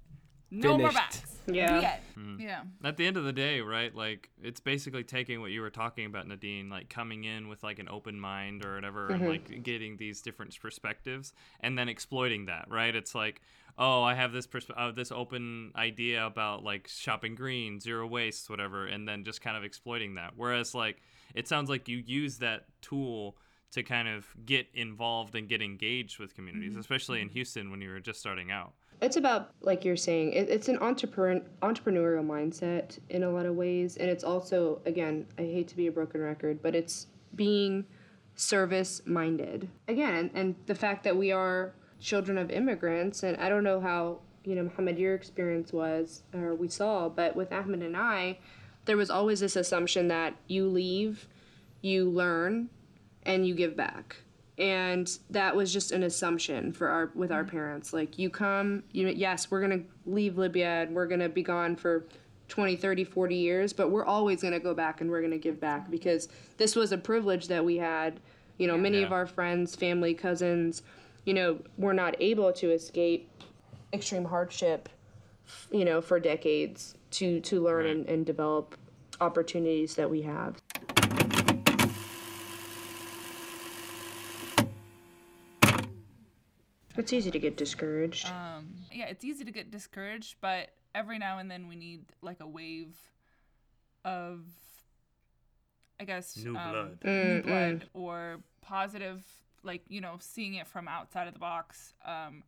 No more bags. Yeah. The hmm. end. Yeah. At the end of the day, right? Like it's basically taking what you were talking about, Nadine, like coming in with like an open mind or whatever, and mm-hmm. like getting these different perspectives, and then exploiting that, right? It's like, oh, I have this persp- uh, this open idea about like shopping green, zero waste, whatever, and then just kind of exploiting that. Whereas like it sounds like you use that tool to kind of get involved and get engaged with communities, especially in Houston when you were just starting out. It's about like you're saying, it, it's an entrepreneur entrepreneurial mindset in a lot of ways, and it's also again, I hate to be a broken record, but it's being service minded again, and the fact that we are children of immigrants, and I don't know how you know Muhammad your experience was or we saw, but with Ahmed and I, there was always this assumption that you leave, you learn, and you give back. And that was just an assumption for our with our mm-hmm. parents. Like you come you yes we're going to leave libya and we're going to be gone for 20 30 40 years but we're always going to go back and we're going to give back because this was a privilege that we had. You know many of our friends family cousins you know were not able to escape extreme hardship you know for decades to to learn Right. and, and develop opportunities that we have it's easy to get discouraged Um, yeah, it's easy to get discouraged, but every now and then we need like a wave of, I guess, New um, blood. new blood or positive, like you know, seeing it from outside of the box. Um,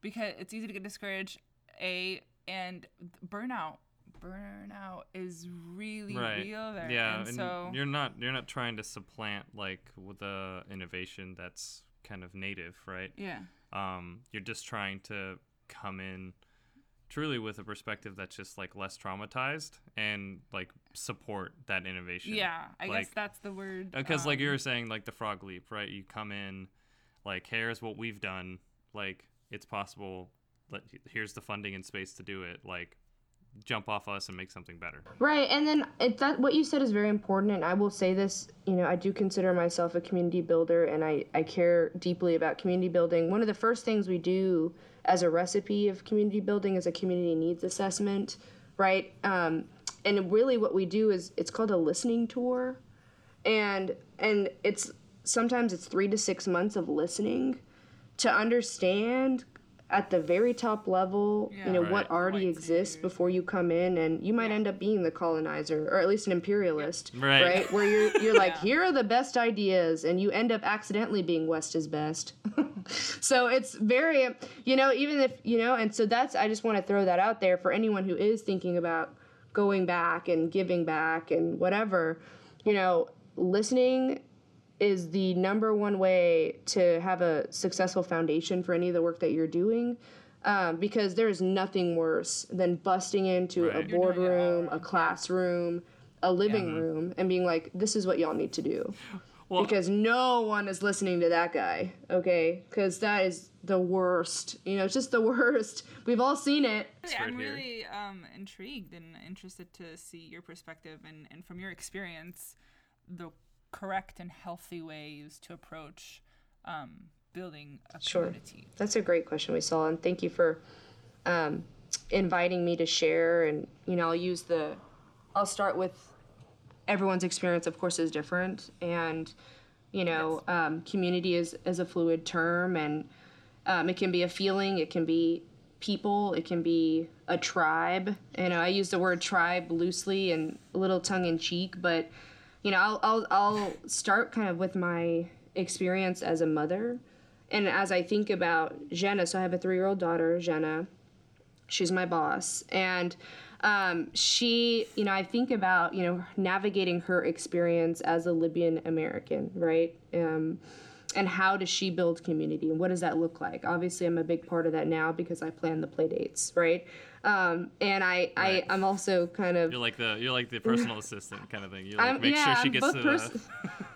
because it's easy to get discouraged. A and burnout, burnout is really right real there. yeah and, and so you're not you're not trying to supplant like with the innovation that's kind of native right yeah, um you're just trying to come in truly with a perspective that's just like less traumatized and like support that innovation yeah. I guess that's the word. because like you um, were saying like the frog leap right you come in like here's what we've done like it's possible let here's the funding and space to do it like jump off us and make something better Right, and then it, that what you said is very important, and I will say this. You know, I do consider myself a community builder, and I I care deeply about community building. One of the first things we do as a recipe of community building is a community needs assessment, right? Um, and really, what we do is it's called a listening tour, and and it's sometimes it's three to six months of listening to understand at the very top level you know Right. what already Points exists and- before you come in and you might end up being the colonizer or at least an imperialist Right. where you're you're [LAUGHS] like Yeah. here are the best ideas and you end up accidentally being west is best [LAUGHS] so it's very you know even if you know and so that's i just want to throw that out there for anyone who is thinking about going back and giving back and whatever you know listening is the number one way to have a successful foundation for any of the work that you're doing. Um, because there is nothing worse than busting into Right. a You're doing it all boardroom, a classroom, a living room, and being like, "This is what y'all need to do," well because no one is listening to that guy. Okay, because that is the worst. You know, it's just the [LAUGHS] worst. We've all seen it. Yeah, I'm really um, intrigued and interested to see your perspective and, and from your experience, the correct and healthy ways to approach um, building a Sure. community. That's a great question we saw, and thank you for um, inviting me to share. And you know, I'll use the, I'll start with everyone's experience. Of course, is different, and you know, um, community is is a fluid term, and um, it can be a feeling, it can be people, it can be a tribe. You know, I use the word tribe loosely and a little tongue in cheek, but you know, I'll I'll I'll start kind of with my experience as a mother. And as I think about Jenna, so I have a three year old daughter, Jenna. She's my boss. And um, she, you know, I think about, you know, navigating her experience as a Libyan American, right? Um, and how does she build community and what does that look like? Obviously, I'm a big part of that now because I plan the play dates, right? Um, and I, Right. I, I'm also kind of You're like the you're like the personal assistant kind of thing. You like I'm- make yeah, sure she I'm gets to pers-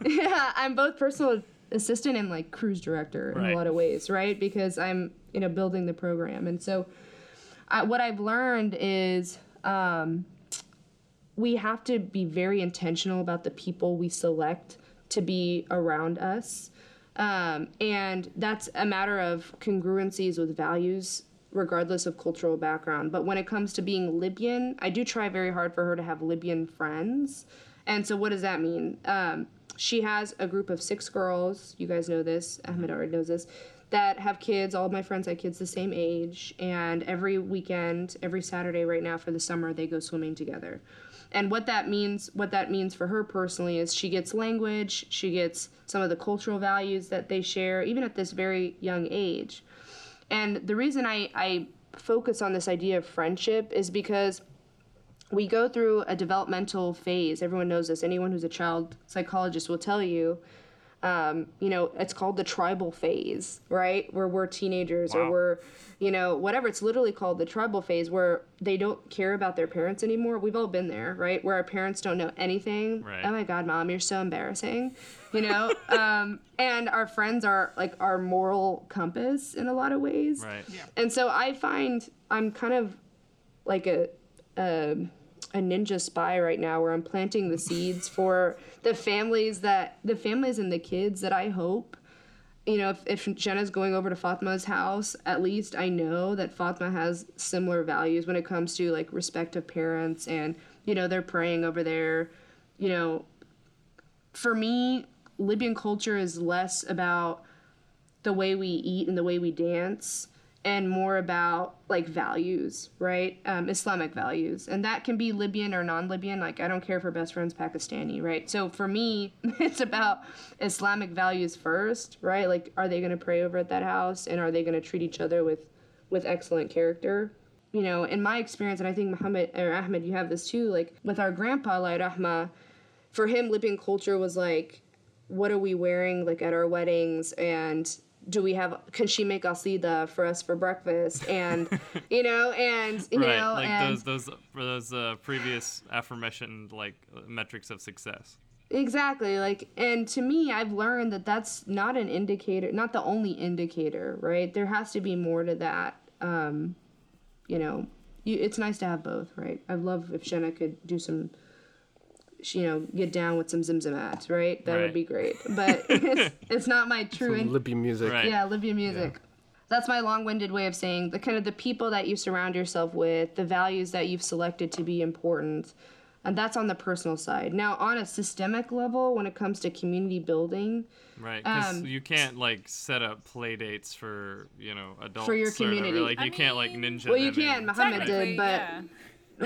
the [LAUGHS] yeah, I'm both personal assistant and like cruise director in Right. a lot of ways, right? Because I'm you know building the program, and so I, what I've learned is um, we have to be very intentional about the people we select to be around us, um, and that's a matter of congruencies with values regardless of cultural background. But when it comes to being Libyan, I do try very hard for her to have Libyan friends. And so, what does that mean? Um, she has a group of six girls. You guys know this. Ahmed already knows this. That have kids. All my friends have kids the same age. And every weekend, every Saturday right now for the summer, they go swimming together. And what that means, what that means for her personally, is she gets language. She gets some of the cultural values that they share, even at this very young age. And the reason I, I focus on this idea of friendship is because we go through a developmental phase. Everyone knows this. Anyone who's a child psychologist will tell you. Um, you know, it's called the tribal phase, right? Where we're teenagers or we're, you know, whatever. It's literally called the tribal phase where they don't care about their parents anymore. We've all been there, right? Where our parents don't know anything. Right. Oh my God, mom, you're so embarrassing, you know? [LAUGHS] um, and our friends are like our moral compass in a lot of ways. Right. Yeah. And so I find I'm kind of like a, a a ninja spy right now where I'm planting the seeds for the families that the families and the kids that I hope you know, if, if Jenna's going over to Fatma's house, at least I know that Fatma has similar values when it comes to like respect of parents and, you know, they're praying over there. You know, for me, Libyan culture is less about the way we eat and the way we dance and more about like values, right? Um, Islamic values. And that can be Libyan or non Libyan. Like, I don't care if her best friend's Pakistani, right? So for me, [LAUGHS] it's about Islamic values first, right? Like, are they going to pray over at that house? And are they going to treat each other with, with excellent character? You know, in my experience, and I think Muhammad or Ahmed, you have this too, like with our grandpa, like Rahma, for him, Libyan culture was like, what are we wearing like at our weddings and do we have can she make asida for us for breakfast and [LAUGHS] you know and you right. know like and those those for those uh, previous aforementioned like metrics of success. exactly like and to me i've learned that that's not an indicator not the only indicator right there has to be more to that um you know you, it's nice to have both right i'd love if Jenna could do some you know get down with some zimzamat right that would be great [LAUGHS] but [LAUGHS] it's, it's not my true in- Libyan music. Right. yeah libyan music that's my long-winded way of saying the kind of the people that you surround yourself with the values that you've selected to be important and that's on the personal side now on a systemic level when it comes to community building Right, because Um, you can't like set up play dates for you know adults for your or community. Like I you can't like ninja. well you them can in. muhammad Technically, did but yeah.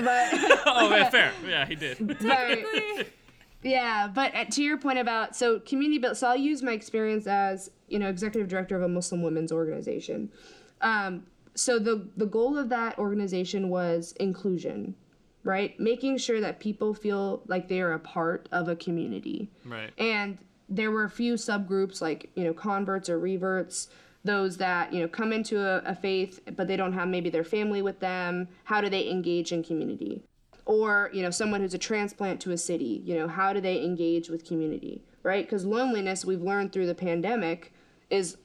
But [LAUGHS] oh, yeah, fair. Yeah, he did. but [LAUGHS] yeah but uh, to your point about so community build so i'll use my experience as you know executive director of a muslim women's organization um, so the the goal of that organization was inclusion right making sure that people feel like they are a part of a community Right. and there were a few subgroups like you know converts or reverts those that you know come into a, a faith but they don't have maybe their family with them how do they engage in community? Or you know someone who's a transplant to a city you know how do they engage with community right? Because loneliness we've learned through the pandemic is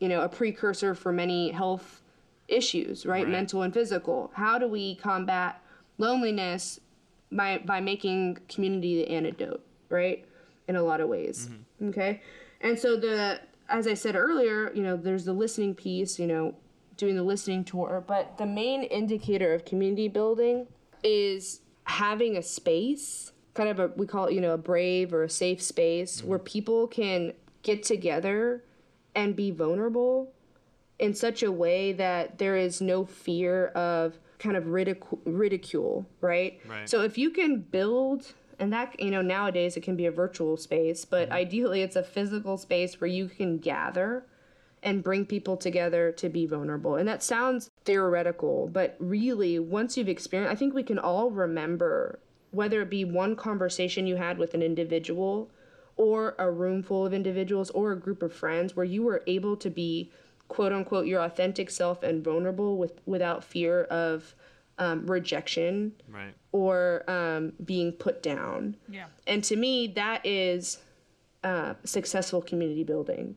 you know a precursor for many health issues right, Right. mental and physical. How do we combat loneliness by by making community the antidote right? In a lot of ways. Mm-hmm. Okay? And so the as i said earlier you know there's the listening piece you know doing the listening tour but the main indicator of community building is having a space kind of a we call it you know a brave or a safe space where mm-hmm. people can get together and be vulnerable in such a way that there is no fear of kind of ridicu- ridicule, right? Right. So if you can build, and that, you know, nowadays it can be a virtual space, but mm-hmm. ideally it's a physical space where you can gather and bring people together to be vulnerable. And that sounds theoretical, but really, once you've experienced, I think we can all remember whether it be one conversation you had with an individual or a room full of individuals or a group of friends where you were able to be quote unquote your authentic self and vulnerable with without fear of um, rejection Right. or um, being put down Yeah. and to me that is uh, successful community building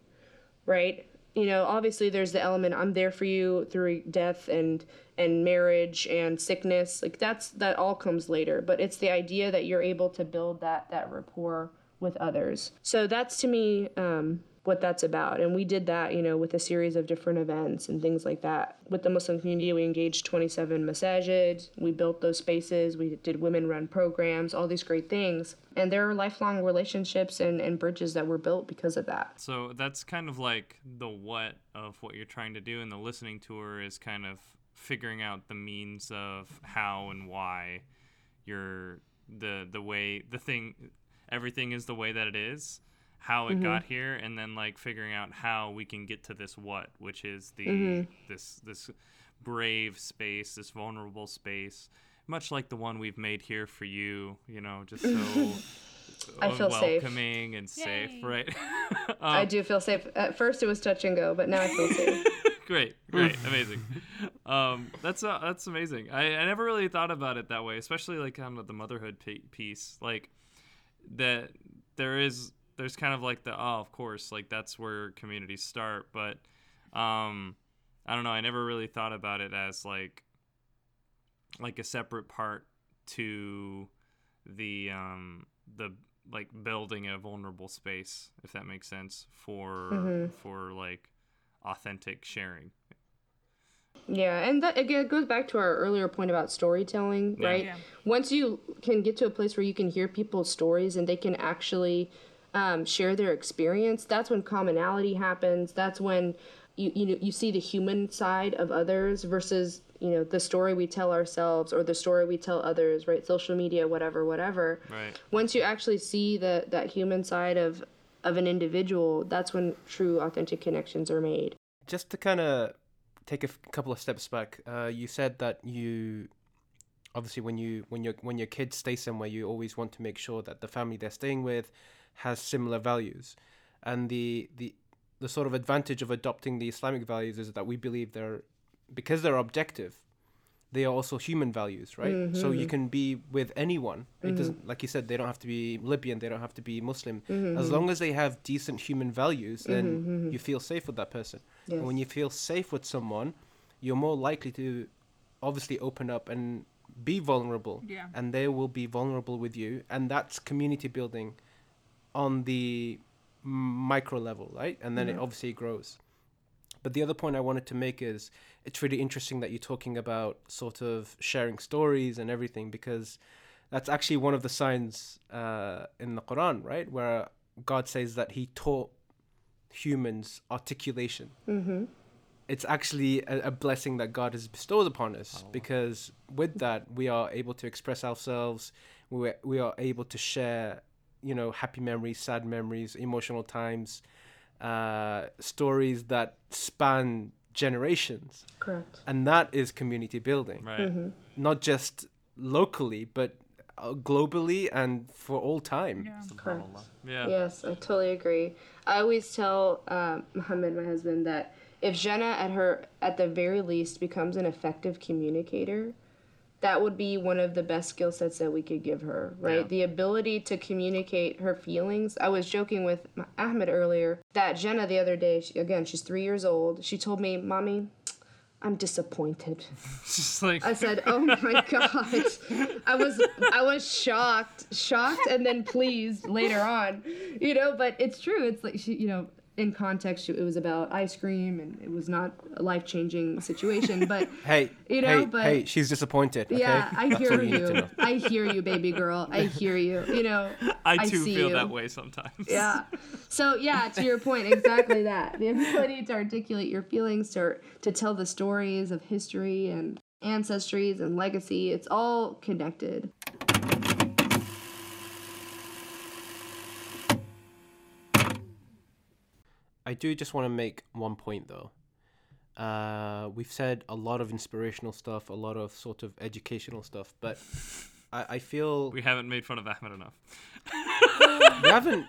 right you know obviously there's the element i'm there for you through death and and marriage and sickness like that's that all comes later but it's the idea that you're able to build that that rapport with others so that's to me um, what that's about. And we did that, you know, with a series of different events and things like that. With the Muslim community, we engaged 27 masajid. We built those spaces. We did women run programs, all these great things. And there are lifelong relationships and, and bridges that were built because of that. So that's kind of like the what of what you're trying to do, and the listening tour is kind of figuring out the means of how and why you're the the way the thing everything is the way that it is how it got here and then like figuring out how we can get to this what which is the this this brave space this vulnerable space much like the one we've made here for you you know just so [LAUGHS] I feel safe. welcoming and safe Yay. right [LAUGHS] [LAUGHS] I do feel safe. At first, it was touch and go, but now I feel safe. great great amazing um that's uh, that's amazing I, I never really thought about it that way especially like kind of the motherhood p- piece like that there is there's kind of like the oh of course like that's where communities start but um i don't know i never really thought about it as like like a separate part to the um the like building a vulnerable space if that makes sense for for like authentic sharing Yeah, and that again it goes back to our earlier point about storytelling, Yeah. right? Yeah. Once you can get to a place where you can hear people's stories and they can actually um, share their experience, that's when commonality happens. That's when you you know you see the human side of others versus you know the story we tell ourselves or the story we tell others, right? Social media, whatever, whatever. right Once you actually see the that human side of of an individual, that's when true authentic connections are made. just to kind of take a f- couple of steps back, uh, you said that you obviously when you when your when your kids stay somewhere, you always want to make sure that the family they're staying with has similar values, and the the the sort of advantage of adopting the Islamic values is that we believe they're because they're objective. They are also human values, right? So you mm-hmm. can be with anyone. It doesn't, mm-hmm. like you said, they don't have to be Libyan. They don't have to be Muslim. As mm-hmm. long as they have decent human values, then you feel safe with that person. And when you feel safe with someone, you're more likely to obviously open up and be vulnerable. Yeah. And they will be vulnerable with you. And that's community building on the micro level, right? And then it obviously grows. But the other point I wanted to make is it's really interesting that you're talking about sort of sharing stories and everything because that's actually one of the signs uh, in the Quran, right? Where God says that He taught humans articulation. Mm-hmm. It's actually a, a blessing that God has bestowed upon us because with that we are able to express ourselves. We we are able to share, you know, happy memories, sad memories, emotional times, uh, stories that span generations, Correct. and that is community building right not just locally but uh, globally and for all time. Yeah. Correct. yeah Yes, I totally agree. I always tell um, Muhammad, my husband, that if Jenna at her at the very least becomes an effective communicator, that would be one of the best skill sets that we could give her, right? Yeah. The ability to communicate her feelings. I was joking with Ahmed earlier that Jenna the other day, she, again, she's three years old. She told me, "Mommy, I'm disappointed." [LAUGHS] Just like I said, "Oh [LAUGHS] my god!" I was I was shocked, shocked, and then pleased later on, you know. But it's true. It's like she, you know, in context, it was about ice cream, and it was not a life changing situation. But [LAUGHS] Hey, You know, hey, but- hey, she's disappointed. Okay? yeah, I hear you you. I hear you, baby girl. I hear you. You know, I too see feel you. that way sometimes. yeah. So yeah, to your point, [LAUGHS] exactly that. The ability to articulate your feelings, to to tell the stories of history and ancestries and legacy. It's all connected. I do just want to make one point though. Uh, we've said a lot of inspirational stuff, a lot of sort of educational stuff, but [LAUGHS] I, I feel We haven't made fun of Ahmed enough. [LAUGHS] we haven't.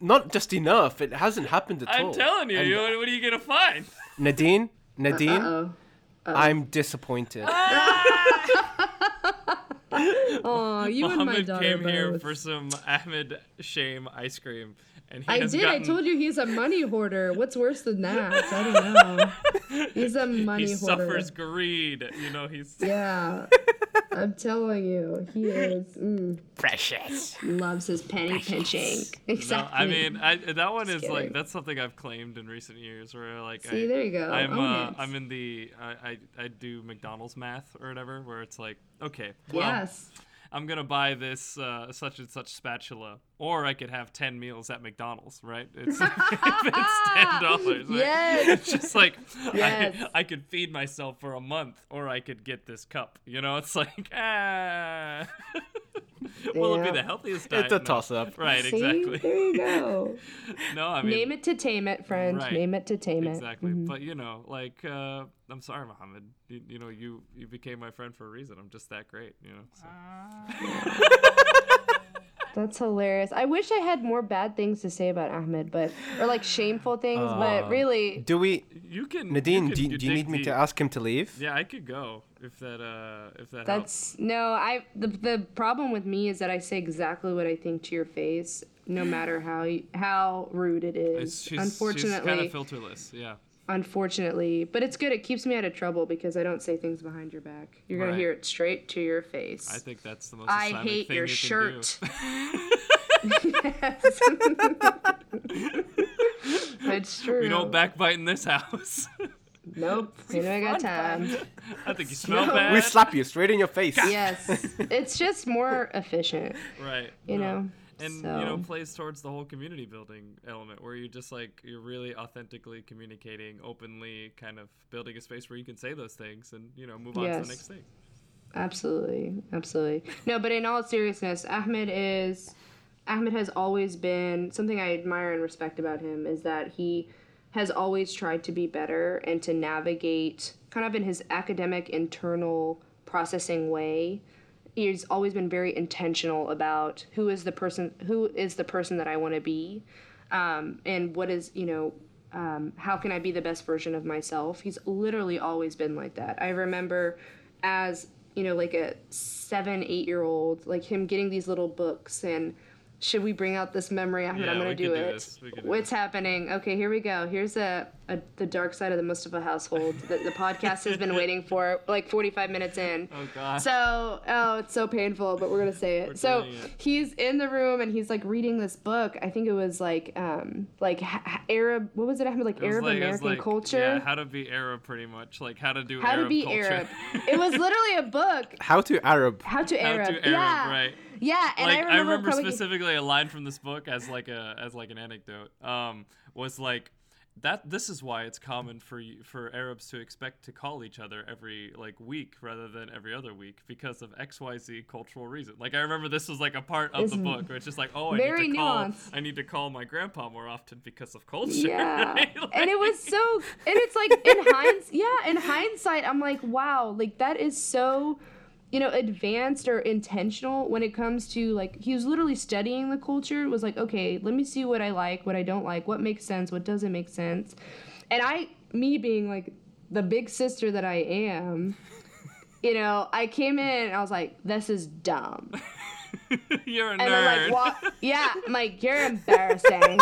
Not just enough. It hasn't happened at all. I'm telling you, you what, what are you gonna find? Nadine, Nadine, Oh. I'm disappointed. [LAUGHS] Oh, you and my daughter came here for some Ahmed Shame ice cream, and he I did. gotten, I told you he's a money hoarder. What's worse than that? I don't [LAUGHS] know. He's a money he hoarder. He suffers greed. You know, he's [LAUGHS] Yeah. I'm telling you, he is mm, Precious. loves his penny pinching. Exactly. No, I mean, I, that one is like that's something I've claimed in recent years, where like See, I, there you go. I'm Own uh, it. I'm in the I, I I do McDonald's math or whatever, where it's like okay, well, yes. I'm gonna buy this uh, such and such spatula, or I could have ten meals at McDonald's, right? It's [LAUGHS] it's ten dollars. Right? Yes. It's just like Yes. I, I could feed myself for a month, or I could get this cup. You know, it's like ah. [LAUGHS] [LAUGHS] Will it be the healthiest diet? It's a No. toss-up. [LAUGHS] Right. See, Exactly. there you go. [LAUGHS] No, I mean Name it to tame it, friend. Right. Name it to tame it. exactly. Mhm. But you know, like uh, I'm sorry, Mohammed. You, you know, you you became my friend for a reason. I'm just that great. You know. So. That's hilarious. I wish I had more bad things to say about Ahmed, but or like shameful things, Uh, but really, Do we, You can. Nadine? can do, you- do you dig need me to ask him to leave? Yeah, I could go if that uh if that helps. that's no. I the the problem with me is that I say exactly what I think to your face, no matter how y- how rude it is. It's, she's, unfortunately, she's kind of filterless. Yeah. Unfortunately, but it's good. It keeps me out of trouble because I don't say things behind your back. You're gonna Right. hear it straight to your face. I think that's the most. I hate thing your you shirt. do. [LAUGHS] [LAUGHS] it's true. we don't backbite in this house. [LAUGHS] Nope. I know I got time. I think you smell No. bad. We slap you straight in your face. yes, it's just more efficient. Right. You no. know, And you know, plays towards the whole community building element where you just like you're really authentically communicating, openly kind of building a space where you can say those things and, you know, move on to the next thing. Absolutely, absolutely. No, but in all seriousness, Ahmed is Ahmed has always been something I admire and respect about him is that he has always tried to be better and to navigate kind of in his academic internal processing way. He's always been very intentional about who is the person who is the person that I want to be, um, and what is you know um, how can I be the best version of myself? He's literally always been like that. I remember as, you know, like a seven, eight year old, like him getting these little books and should we bring out this memory, Ahmed? Yeah, I'm gonna we do could it. this. We do What's happening? Okay, here we go. Here's a, a the dark side of the Mustafa household that the podcast has been [LAUGHS] waiting for like 45 minutes in. Oh god. So, oh, it's so painful, but we're gonna say it. so it. he's in the room and he's like reading this book. I think it was like, um, like ha- ha- Arab. What was it? Ahmed? Like It was Arab like- it American like, culture. Yeah, how to be Arab pretty much. Like how to do how Arab to be culture. Arab. [LAUGHS] it was literally a book. How to Arab? How to how Arab. to Arab, yeah. right. Yeah, and like I remember, probably- specifically a line from this book as like a as like an anecdote um was like that this is why it's common for for Arabs to expect to call each other every like week rather than every other week because of XYZ cultural reason. Like I remember this was like a part of the book where it's just like, oh, I need to call nuanced. I need to call my grandpa more often because of culture. Yeah, [LAUGHS] right? and it was so, and it's like in [LAUGHS] hindsight, yeah, in hindsight, I'm like, wow, like that is so, you know, advanced or intentional when it comes to like he was literally studying the culture. Was like, okay, let me see what I like, what I don't like, what makes sense, what doesn't make sense, and I, me being like the big sister that I am. [LAUGHS] You know, I came in and I was like, "This is dumb," [LAUGHS] You're a and nerd. then like [LAUGHS] yeah I'm like you're embarrassing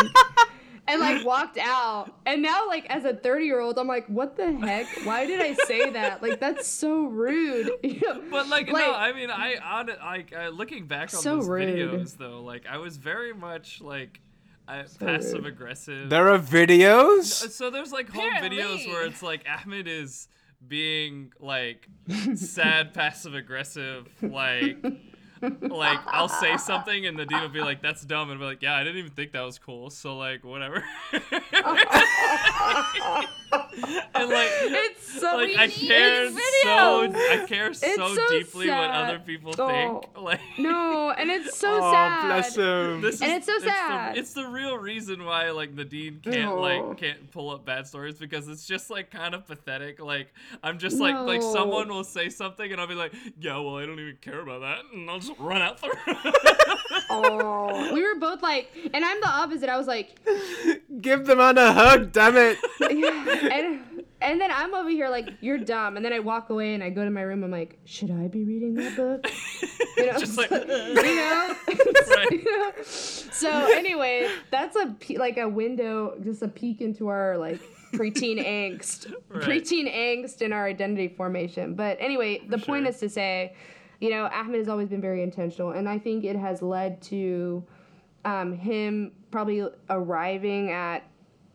and like walked out and now like as a 30 year old i'm like what the heck why did i say that like that's so rude [LAUGHS] You know? But like, no, I mean, I on it, like uh, looking back on So those rude. videos though, like I was very much like I, passive aggressive. There are videos. so there's like whole videos where it's like Ahmed is being like sad, passive aggressive, like. [LAUGHS] like I'll say something and Nadine will be like, "That's dumb," and I'll be like, "Yeah, I didn't even think that was cool." So like, whatever. [LAUGHS] and like, it's so like I it's care so. I care so, so deeply what other people Oh. think. Like no and it's so oh, sad bless him. this And is, it's so the- sad. It's the, real reason why like Nadine can't No. like can't pull up bad stories because it's just like kind of pathetic. Like I'm just like like someone will say something and I'll be like, yeah, well I don't even care about that, and I'll just run out the [LAUGHS] room. oh we were both like and i'm the opposite i was like Give the man a hug, damn it. [LAUGHS] yeah. And and then I'm over here like you're dumb, and then I walk away and I go to my room. I'm like, should I be reading that book? You know, just like [LAUGHS] you know. [LAUGHS] Right. You know? So anyway, that's a like a window, just a peek into our like preteen [LAUGHS] angst, Right. preteen angst in our identity formation. But anyway, the point is to say, you know, Ahmed has always been very intentional, and I think it has led to um, him probably arriving at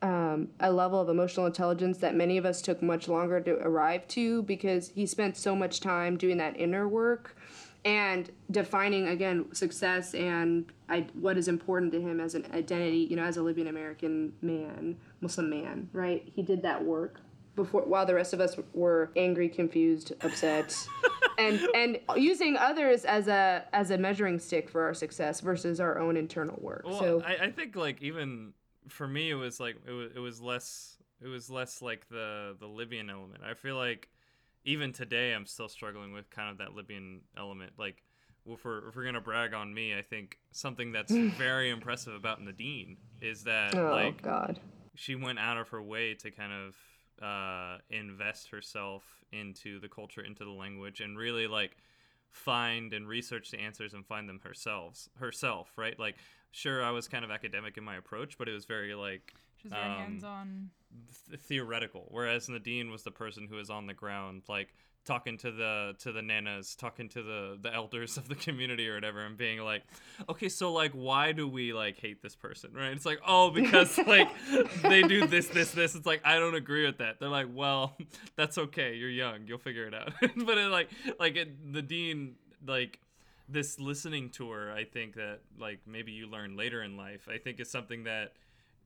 um, a level of emotional intelligence that many of us took much longer to arrive to because he spent so much time doing that inner work and defining again success and I, what is important to him as an identity you know as a libyan american man muslim man right? He did that work before while the rest of us were angry confused upset [LAUGHS] and and using others as a as a measuring stick for our success versus our own internal work. Well, so I, I think like even for me, it was like it was, it was less it was less like the the Libyan element. I feel like even today, I'm still struggling with kind of that Libyan element. Like if we're if we're gonna brag on me, I think something that's [LAUGHS] very impressive about Nadine is that oh like god she went out of her way to kind of uh, invest herself into the culture, into the language, and really like find and research the answers and find them herself. Herself, right? Like, sure, I was kind of academic in my approach, but it was very like She's very Um, hands-on. th- theoretical. Whereas Nadine was the person who was on the ground, like talking to the to the nanas, talking to the the elders of the community or whatever, and being like, okay, so like, why do we like hate this person, right? It's like, oh, because [LAUGHS] like they do this, this, this. It's like I don't agree with that. They're like, well, [LAUGHS] that's okay. You're young. You'll figure it out. [LAUGHS] but it, like like it, dean, like this listening tour i think that like maybe you learn later in life i think is something that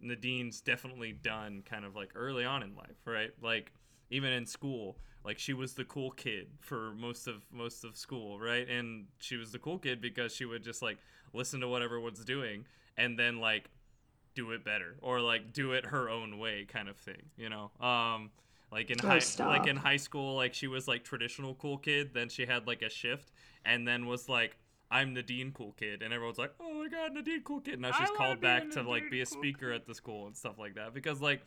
nadine's definitely done kind of like early on in life right like even in school like she was the cool kid for most of most of school right and she was the cool kid because she would just like listen to what everyone's doing and then like do it better or like do it her own way kind of thing you know um like in Oh, high stop. like in high school like she was like traditional cool kid then she had like a shift and then was like I'm Nadine cool kid and everyone's like oh my god Nadine cool kid. And now she's wanna called back to like be a Nadine cool speaker at the school and stuff like that because like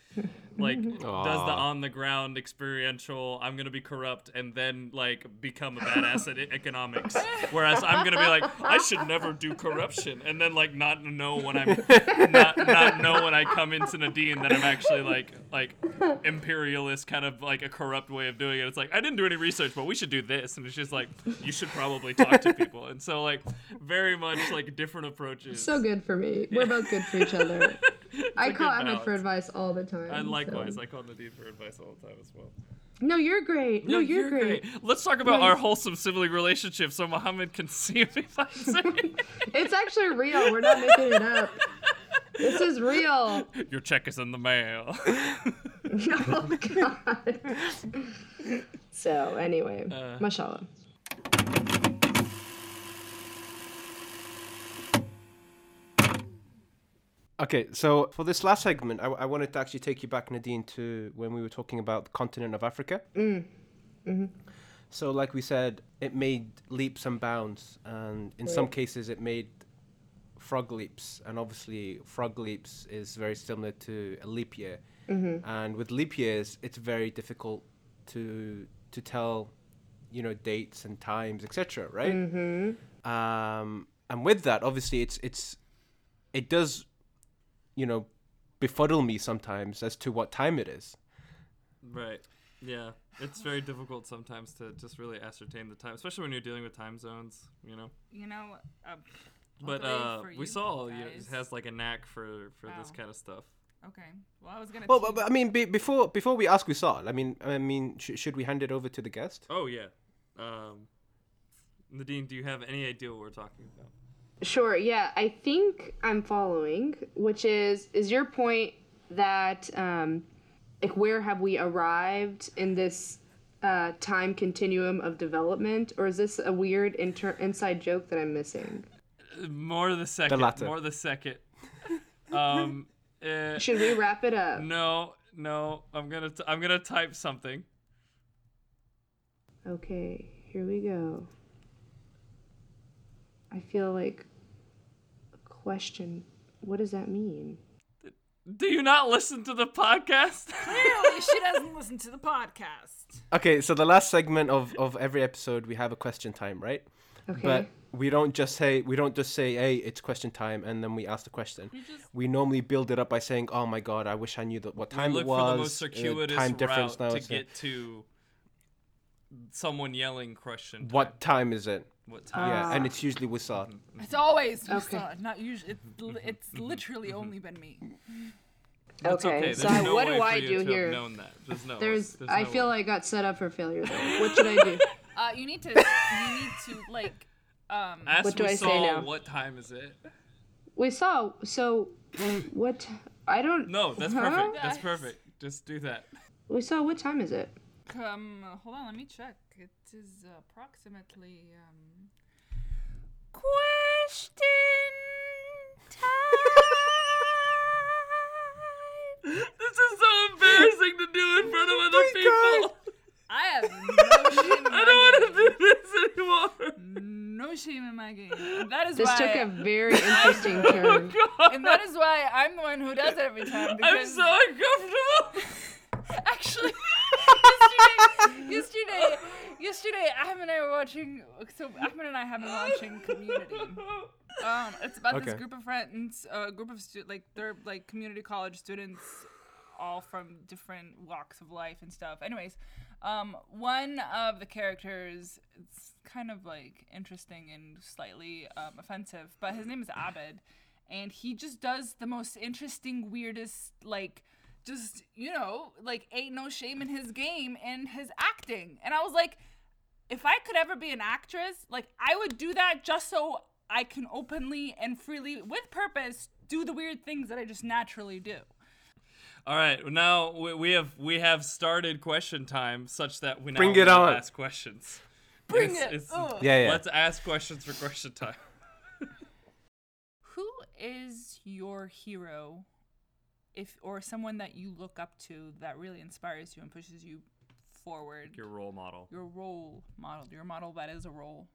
like [LAUGHS] does the on the ground experiential I'm gonna be corrupt and then like become a badass at economics whereas I'm gonna be like I should never do corruption and then like not know when I'm not not know when I come into Nadine that I'm actually like like imperialist kind of like a corrupt way of doing it. It's like I didn't do any research, but we should do this, and it's just like you should probably talk to people, and so like very much like different approaches. So good for me. We're both good for each other. [LAUGHS] I call Ahmed for advice all the time. And likewise, so- I call Nadine for advice all the time as well. No, you're great. No, you're, great. Let's talk about No, our wholesome sibling relationship so Muhammad can see it. [LAUGHS] It's actually real. We're not making it up. This is real. Your check is in the mail. [LAUGHS] Oh God. So anyway, Uh. mashallah. Okay, so for this last segment, I, I wanted to actually take you back, Nadine, to when we were talking about the continent of Africa. Mm, mm-hmm. So, like we said, it made leaps and bounds, and in some cases, it made frog leaps. And obviously, frog leaps is very similar to a leap year. Mm-hmm. And with leap years, it's very difficult to to tell, you know, dates and times, etc. Right? Mm-hmm. Um, and with that, obviously, it's it's it does, you know, befuddle me sometimes as to what time it is. Right. Yeah. It's very difficult sometimes to just really ascertain the time, especially when you're dealing with time zones, you know. You know, uh, But uh, we you saw you know, guys- has like a knack for for this kind of stuff. Okay. Well, I was gonna. Well, but, but I mean, be, before before we ask Wisal, I mean, I mean, sh- should we hand it over to the guest? Oh yeah. Um, Nadine, do you have any idea what we're talking about? Sure. Yeah, I think I'm following, which is is your point that um, like where have we arrived in this uh, time continuum of development, or is this a weird inter- inside joke that I'm missing? More the second. latter. More the second. [LAUGHS] um. uh, Should we wrap it up? no, no. I'm gonna t- I'm gonna type something. Okay, here we go. I feel like a question. What does that mean? Do you not listen to the podcast? [LAUGHS] Clearly, she doesn't listen to the podcast. Okay, so the last segment of of every episode, we have a question time, right? Okay. But we don't just say we don't just say hey it's question time and then we ask the question just- we normally build it up by saying oh my god i wish i knew that what We time look it was for the most uh, circuitous time difference route now to uh, get to someone yelling question. Time. what time is it What time? yeah Ah. and it's usually Wisal It's always Okay. Musa, not usually. It's li- it's literally only been me. That's Okay, okay. so There's no what do I do here? known that. There's no. There's, there's I no feel way. I got set up for failure. Though. [LAUGHS] What should I do? Uh, you need to you need to like um Ask What do I say now? What time is it? Wisal. So, what? I don't. No, that's Huh? perfect. That's perfect. Just do that. Wisal. What time is it? um hold on, let me check. It is approximately um question time. This is so embarrassing to do in front of Oh other people. I have no [LAUGHS] shame in I don't want my to do this anymore. game. No shame in my game. And that is This why took a very [LAUGHS] interesting turn. and that is why I'm the one who does it every time I'm so uncomfortable. [LAUGHS] Actually, yesterday, yesterday, yesterday, Ahmed and I were watching. So Ahmed and I have been watching Community. [LAUGHS] Um, it's about this group of friends, a group of stu- like they're like community college students, all from different walks of life and stuff. Anyways, um, one of the characters, it's kind of like interesting and slightly um, offensive, but his name is Abed, and he just does the most interesting, weirdest, like just you know like ain't no shame in his game and his acting and i was like if i could ever be an actress like i would do that just so i can openly and freely with purpose do the weird things that i just naturally do All right, now we, we have we have started question time such that we now Bring it on. ask questions. Bring It's- it it's- Ugh. yeah yeah Let's ask questions for question time. [LAUGHS] who is your hero if or someone that you look up to that really inspires you and pushes you forward Your role model. your role model your model that is a role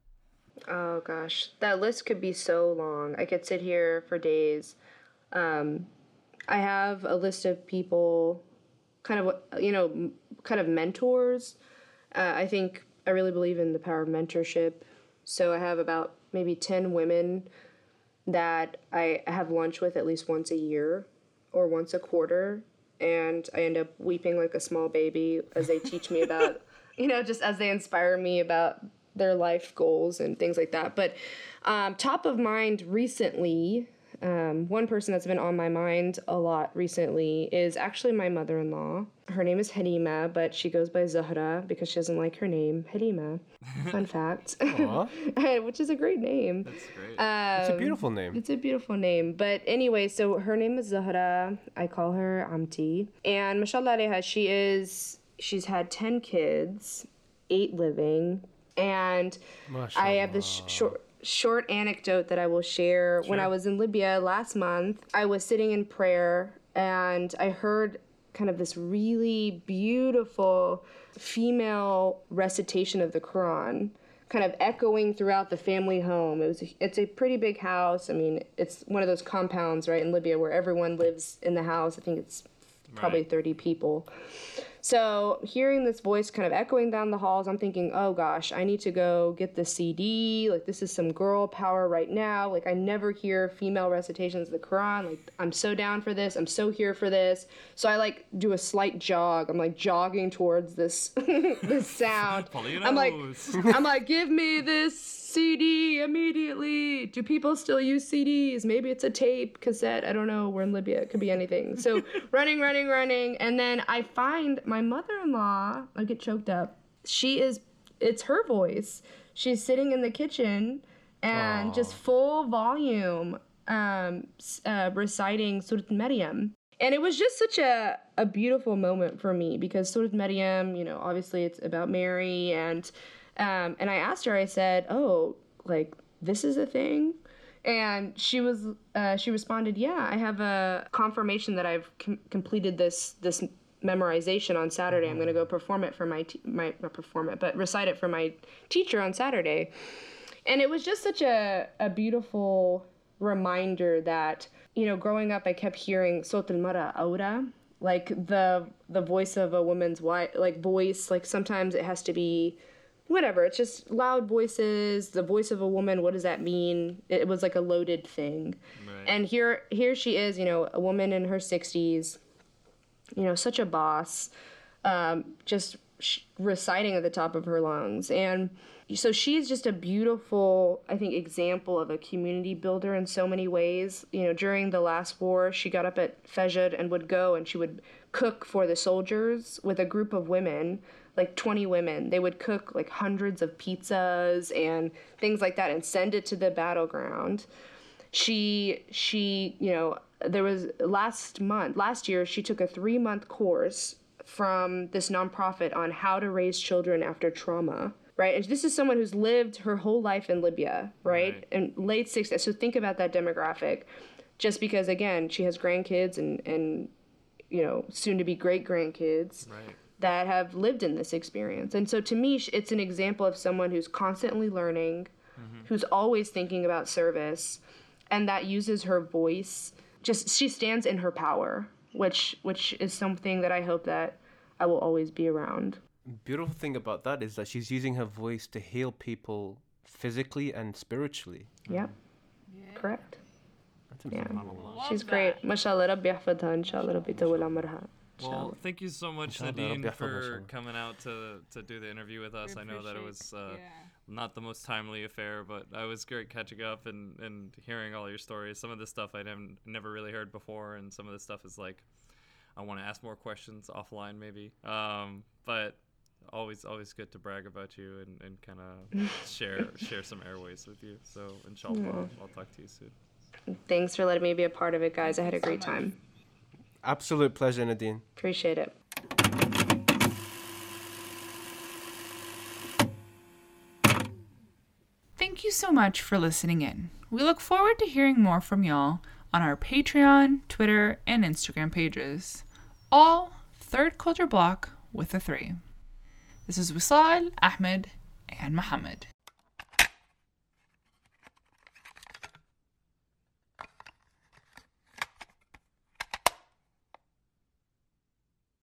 Oh gosh, that list could be so long. I could sit here for days. Um, I have a list of people, kind of you know, kind of mentors. Uh, I think I really believe in the power of mentorship. So I have about maybe ten women that I have lunch with at least once a year or once a quarter, and I end up weeping like a small baby as they teach me about, [LAUGHS] you know, just as they inspire me about their life goals and things like that. But um, top of mind recently, um, one person that's been on my mind a lot recently is actually my mother in law. Her name is Halima, but she goes by Zahra because she doesn't like her name, Halima. [LAUGHS] Fun fact. [LAUGHS] Which is a great name. That's great. it's a Um, beautiful name it's a beautiful name. But anyway, so her name is Zahra. I call her Amti. And mashallah alayha, she is, she's had 10 kids, eight living. And I have this sh- short, short anecdote that I will share. When I was in Libya last month, I was sitting in prayer and I heard kind of this really beautiful female recitation of the Quran kind of echoing throughout the family home. It was a, it's a pretty big house. I mean, it's one of those compounds right in Libya where everyone lives in the house. I think it's probably Right. 30 people. So hearing this voice kind of echoing down the halls, I'm thinking, oh gosh, I need to go get the CD. Like this is some girl power right now. Like I never hear female recitations of the Quran. Like I'm so down for this. I'm so here for this. So I like do a slight jog. I'm like jogging towards this [LAUGHS] this [LAUGHS] sound. I'm like I'm like, give me this CD immediately. Do people still use CDs? Maybe it's a tape, cassette. I don't know. We're in Libya. It could be anything. So [LAUGHS] running, running, running. And then I find my mother in law. I get choked up. She is, it's her voice. She's sitting in the kitchen and just full volume um, uh, reciting Surat Maryam. And it was just such a, a beautiful moment for me because Surat Maryam, you know, obviously it's about Mary. And, um, and I asked her, I said, oh, like, this is a thing? And she was, uh, she responded, yeah, I have a confirmation that I've com- completed this, this memorization on Saturday. I'm going to go perform it for my, t- my, not perform it, but recite it for my teacher on Saturday and it was just such a, a beautiful reminder that you know growing up i kept hearing sot al mara aura like the the voice of a woman's wife like voice like sometimes it has to be whatever. It's just loud voices, the voice of a woman. What does that mean? It was like a loaded thing. Right. And here, here she is, you know, a woman in her 60s, you know, such a boss, um, just sh- reciting at the top of her lungs. And so she's just a beautiful, I think, example of a community builder in so many ways. You know, during the last war, she got up at Fajr and would go and she would cook for the soldiers with a group of women, like 20 women. They would cook like hundreds of pizzas and things like that and send it to the battleground. She, she, you know, there was last month, last year, she took a three month course from this nonprofit on how to raise children after trauma right? And this is someone who's lived her whole life in Libya, right? Right. In late 60s. So think about that demographic. Just because, again, she has grandkids and, and you know, soon to be great grandkids Right that have lived in this experience. And so to me, sh- it's an example of someone who's constantly learning, who's always thinking about service, and that uses her voice. Just she stands in her power, which which is something that I hope that I will always be around. Beautiful thing about that is that she's using her voice to heal people physically and spiritually. Yep. Correct. That's Yeah. incredible. She's great. ما شاء الله ربي يحفظها إن شاء الله ربي يطول عمرها. Well, thank you so much, Nadine, for coming out to, to do the interview with us. I know that it was uh, yeah. not the most timely affair, but I was great catching up and, and hearing all your stories. Some of the stuff I'd never really heard before, and some of the stuff is like, I want to ask more questions offline, maybe. Um, but always always good to brag about you and, and kind of [LAUGHS] share share some airways with you. So, inshallah, yeah. I'll, I'll talk to you soon. Thanks for letting me be a part of it, guys. I had a great time. Absolute pleasure, Nadine. Appreciate it. Thank you so much for listening in. We look forward to hearing more from y'all on our Patreon, Twitter, and Instagram pages. All Third Culture Block with a three. This is Wisal, Ahmed, and Muhammad.